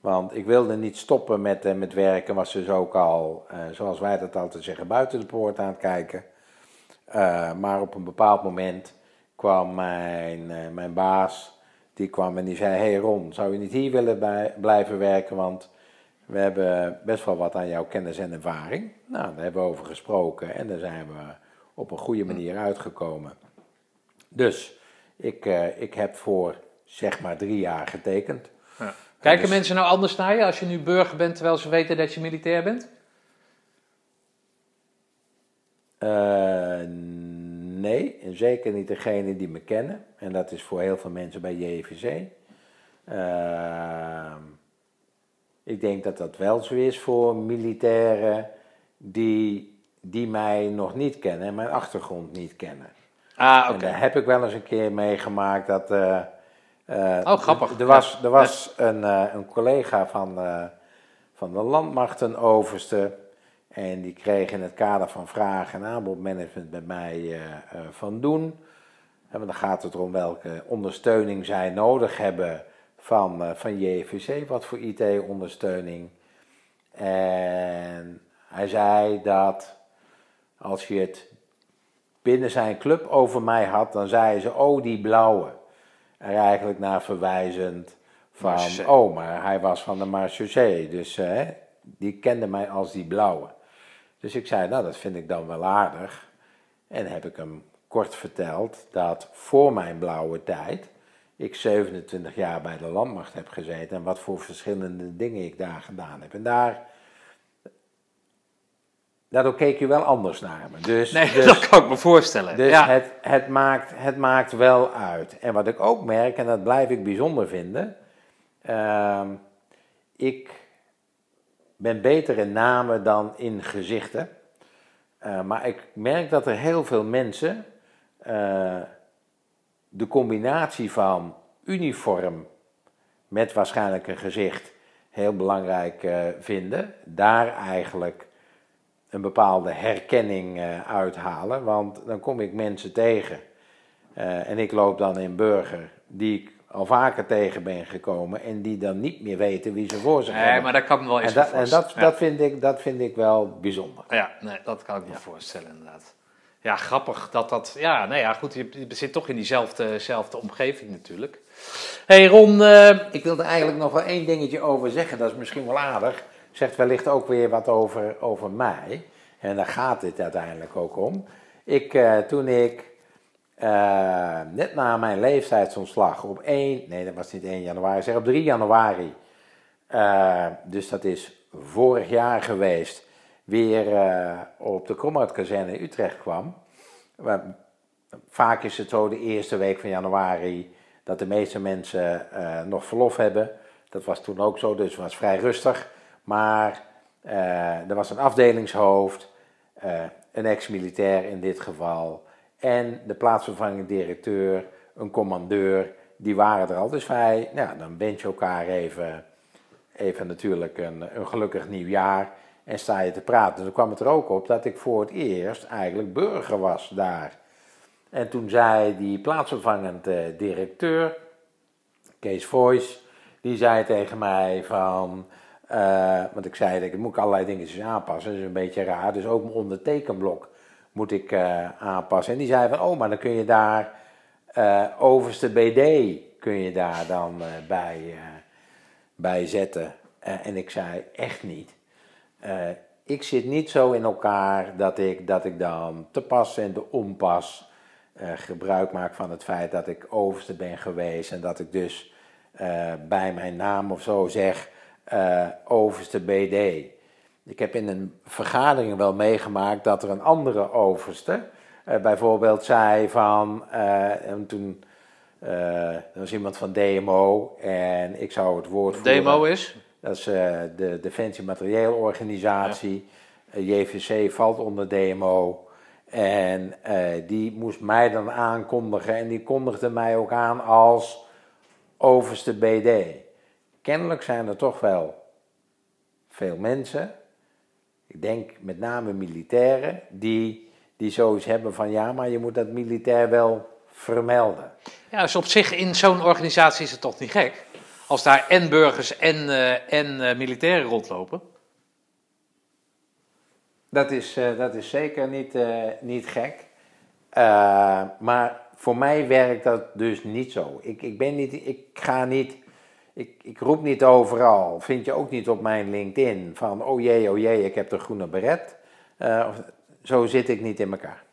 Want ik wilde niet stoppen met, uh, met werken. Was dus ook al, zoals wij dat altijd zeggen, buiten de poort aan het kijken. maar op een bepaald moment kwam mijn, mijn baas. Die kwam en die zei: Hey Ron, zou je niet hier willen bij, blijven werken? Want we hebben best wel wat aan jouw kennis en ervaring. Nou, daar hebben we over gesproken en daar zijn we op een goede manier uitgekomen. Dus ik, uh, ik heb voor zeg maar drie jaar getekend. Ja. Kijken dus- mensen nou anders naar je als je nu burger bent terwijl ze weten dat je militair bent? Uh, nee, en zeker niet degene die me kennen. En dat is voor heel veel mensen bij JVC. Uh, ik denk dat dat wel zo is voor militairen die, die mij nog niet kennen en mijn achtergrond niet kennen. Ah, oké. daar heb ik wel eens een keer meegemaakt dat. Uh, uh, oh, grappig. Er was, er was een, uh, een collega van, van de landmacht, een overste. En die kreeg in het kader van vraag- en aanbodmanagement bij mij van doen. En dan gaat het erom welke ondersteuning zij nodig hebben van, uh, van JVC, wat voor IT-ondersteuning. En hij zei dat als je het binnen zijn club over mij had, dan zei ze, oh die blauwe. Er eigenlijk naar verwijzend van, oh maar hij was van de Marseillais, dus uh, die kende mij als die blauwe. Dus ik zei, nou dat vind ik dan wel aardig. En heb ik hem kort verteld dat voor mijn blauwe tijd ik 27 jaar bij de landmacht heb gezeten en wat voor verschillende dingen ik daar gedaan heb. En daar, daardoor keek je wel anders naar me. Dus, nee, dus, dat kan ik me voorstellen. Dus ja. het, het, maakt, het maakt wel uit. En wat ik ook merk, en dat blijf ik bijzonder vinden, uh, ik ben beter in namen dan in gezichten. Uh, maar ik merk dat er heel veel mensen uh, de combinatie van uniform met waarschijnlijk een gezicht heel belangrijk uh, vinden. Daar eigenlijk een bepaalde herkenning uh, uithalen. Want dan kom ik mensen tegen. Uh, en ik loop dan in burger die ik al vaker tegen ben gekomen. En die dan niet meer weten wie ze voor zich nee, hebben. maar dat kan me wel eens En, dat, en dat, ja. dat, vind ik, dat vind ik wel bijzonder. Ja, nee, dat kan ik me ja. voorstellen inderdaad. Ja, grappig dat dat. Ja, nou ja, goed. Je, zit toch in diezelfde omgeving natuurlijk. hey Ron. Uh... Ik wilde eigenlijk nog wel één dingetje over zeggen. Dat is misschien wel aardig. Zegt wellicht ook weer wat over, over mij. En daar gaat dit uiteindelijk ook om. Ik, uh, toen ik uh, net na mijn leeftijdsontslag op 1, nee dat was niet 1 januari, zeg op 3 januari, dus dat is vorig jaar geweest, weer uh, op de Kromhout-kazerne in Utrecht kwam. Vaak is het zo de eerste week van januari dat de meeste mensen uh, nog verlof hebben. Dat was toen ook zo, dus het was vrij rustig. Maar uh, er was een afdelingshoofd, een ex-militair in dit geval, en de plaatsvervangende directeur, een commandeur, die waren er al. Dus wij, nou, dan wens je elkaar even, even natuurlijk een, een gelukkig nieuwjaar en sta je te praten. Dan kwam het er ook op dat ik voor het eerst eigenlijk burger was daar. En toen zei die plaatsvervangend eh, directeur, Kees Voice, die zei tegen mij van, eh, want ik zei dat ik moet allerlei dingetjes aanpassen, dat is een beetje raar, dus ook mijn ondertekenblok moet ik eh, aanpassen. En die zei van, oh, maar dan kun je daar overste BD kun je daar dan bij, bij zetten. En ik zei, echt niet. Eh, ik zit niet zo in elkaar dat ik, dat ik dan te pas en te onpas eh, gebruik maak van het feit dat ik overste ben geweest en dat ik dus eh, bij mijn naam of zo zeg overste BD. Ik heb in een vergadering wel meegemaakt dat er een andere overste bijvoorbeeld zei van, en toen was iemand van DMO en ik zou het woord voeren. Demo is? Dat is eh, de Defensie Materieelorganisatie. Eh, JVC valt onder DMO. En eh, die moest mij dan aankondigen. En die kondigde mij ook aan als overste BD. Kennelijk zijn er toch wel veel mensen, ik denk met name militairen, die, die zoiets hebben van ja, maar je moet dat militair wel vermelden. Ja, dus op zich in zo'n organisatie is het toch niet gek. Als daar en burgers en, eh, en eh, militairen rondlopen. Dat is, eh, dat is zeker niet, niet gek. Maar voor mij werkt dat dus niet zo. Ik, ik ben niet, ik ga niet, ik, ik roep niet overal. Vind je ook niet op mijn LinkedIn van, oh jee, oh jee, ik heb de groene beret. Of- zo zit ik niet in elkaar.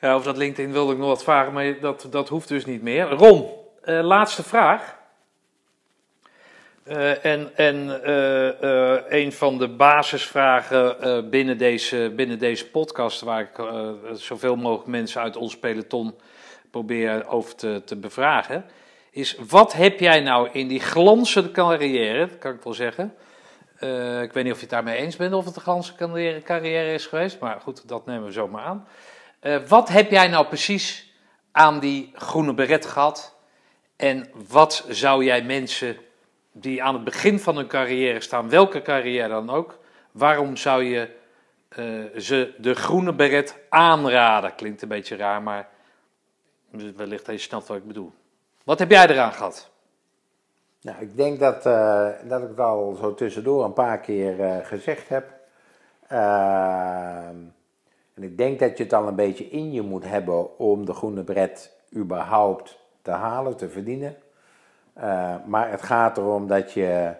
Ja, over dat LinkedIn wilde ik nog wat vragen, maar dat, dat hoeft dus niet meer. Ron, eh, laatste vraag. Eh, en en eh, een van de basisvragen binnen, deze, binnen deze podcast, waar ik zoveel mogelijk mensen uit ons peloton probeer over te, te bevragen, is wat heb jij nou in die glanzende carrière, kan ik wel zeggen. Ik weet niet of je het daarmee eens bent of het een glanzende carrière, is geweest, maar goed, dat nemen we zomaar aan. Wat heb jij nou precies aan die groene beret gehad? En wat zou jij mensen die aan het begin van hun carrière staan, welke carrière dan ook, waarom zou je eh, ze de groene beret aanraden? Klinkt een beetje raar, maar wellicht je snapt wat ik bedoel. Wat heb jij eraan gehad? Nou, ik denk dat, eh, dat ik het al zo tussendoor een paar keer eh, gezegd heb. Ehm, en ik denk dat je het al een beetje in je moet hebben om de groene bret überhaupt te halen, te verdienen. Eh, maar het gaat erom dat je,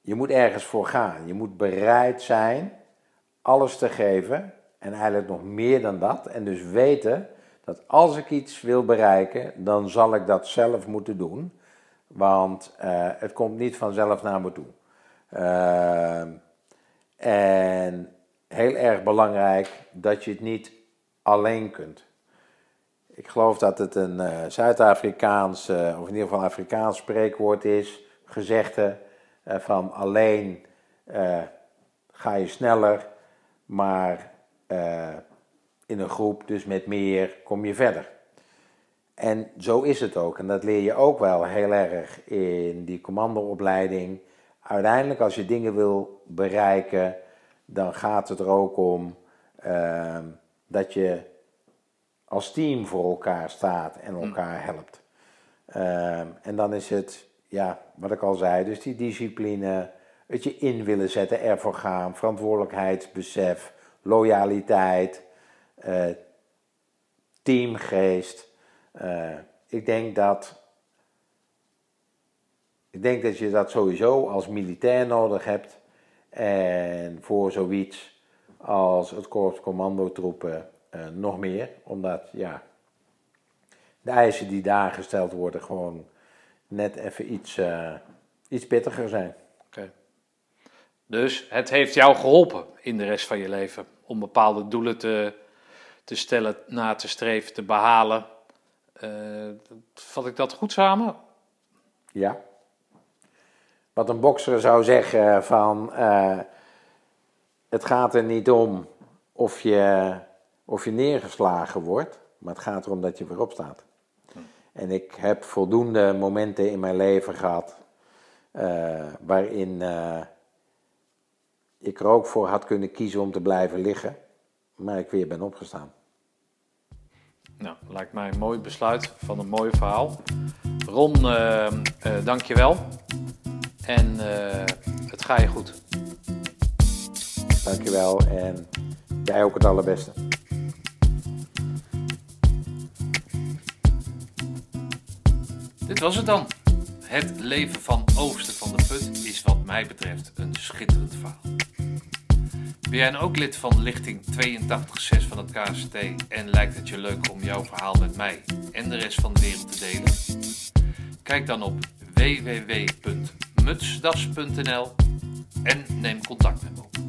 je moet ergens voor gaan. Je moet bereid zijn alles te geven en eigenlijk nog meer dan dat. En dus weten dat als ik iets wil bereiken, dan zal ik dat zelf moeten doen. Want eh, het komt niet vanzelf naar me toe. Ehm, en heel erg belangrijk dat je het niet alleen kunt. Ik geloof dat het een eh, Zuid-Afrikaans, eh, of in ieder geval Afrikaans spreekwoord is, gezegde eh, van alleen ga je sneller, maar in een groep, dus met meer, kom je verder. En zo is het ook. En dat leer je ook wel heel erg in die commandoopleiding. Uiteindelijk, als je dingen wil bereiken, dan gaat het er ook om ehm, dat je als team voor elkaar staat en elkaar helpt. Ehm, en dan is het, ja, wat ik al zei, dus die discipline, het je in willen zetten, ervoor gaan, verantwoordelijkheidsbesef, loyaliteit, eh, teamgeest. Eh, ik denk dat. Ik denk dat je dat sowieso als militair nodig hebt. En voor zoiets als het korps commandotroepen nog meer. Omdat ja, de eisen die daar gesteld worden gewoon net even iets, eh, iets pittiger zijn. Oké. Dus het heeft jou geholpen in de rest van je leven om bepaalde doelen te, te stellen, na te streven, te behalen. Eh, vat ik dat goed samen? Ja. Wat een bokser zou zeggen van eh, het gaat er niet om of je, of je neergeslagen wordt, maar het gaat erom dat je weer opstaat. En ik heb voldoende momenten in mijn leven gehad eh, waarin eh, ik er ook voor had kunnen kiezen om te blijven liggen. maar ik weer ben opgestaan. Nou, lijkt mij een mooi besluit van een mooi verhaal. Ron, uh, uh, dankjewel. En het ga je goed. Dankjewel en jij ook het allerbeste. Dit was het dan. Het leven van Oosten van de Put is wat mij betreft een schitterend verhaal. Ben jij ook lid van lichting 82.6 van het KST en lijkt het je leuk om jouw verhaal met mij en de rest van de wereld te delen? Kijk dan op www.mutsdas.nl en neem contact met me op.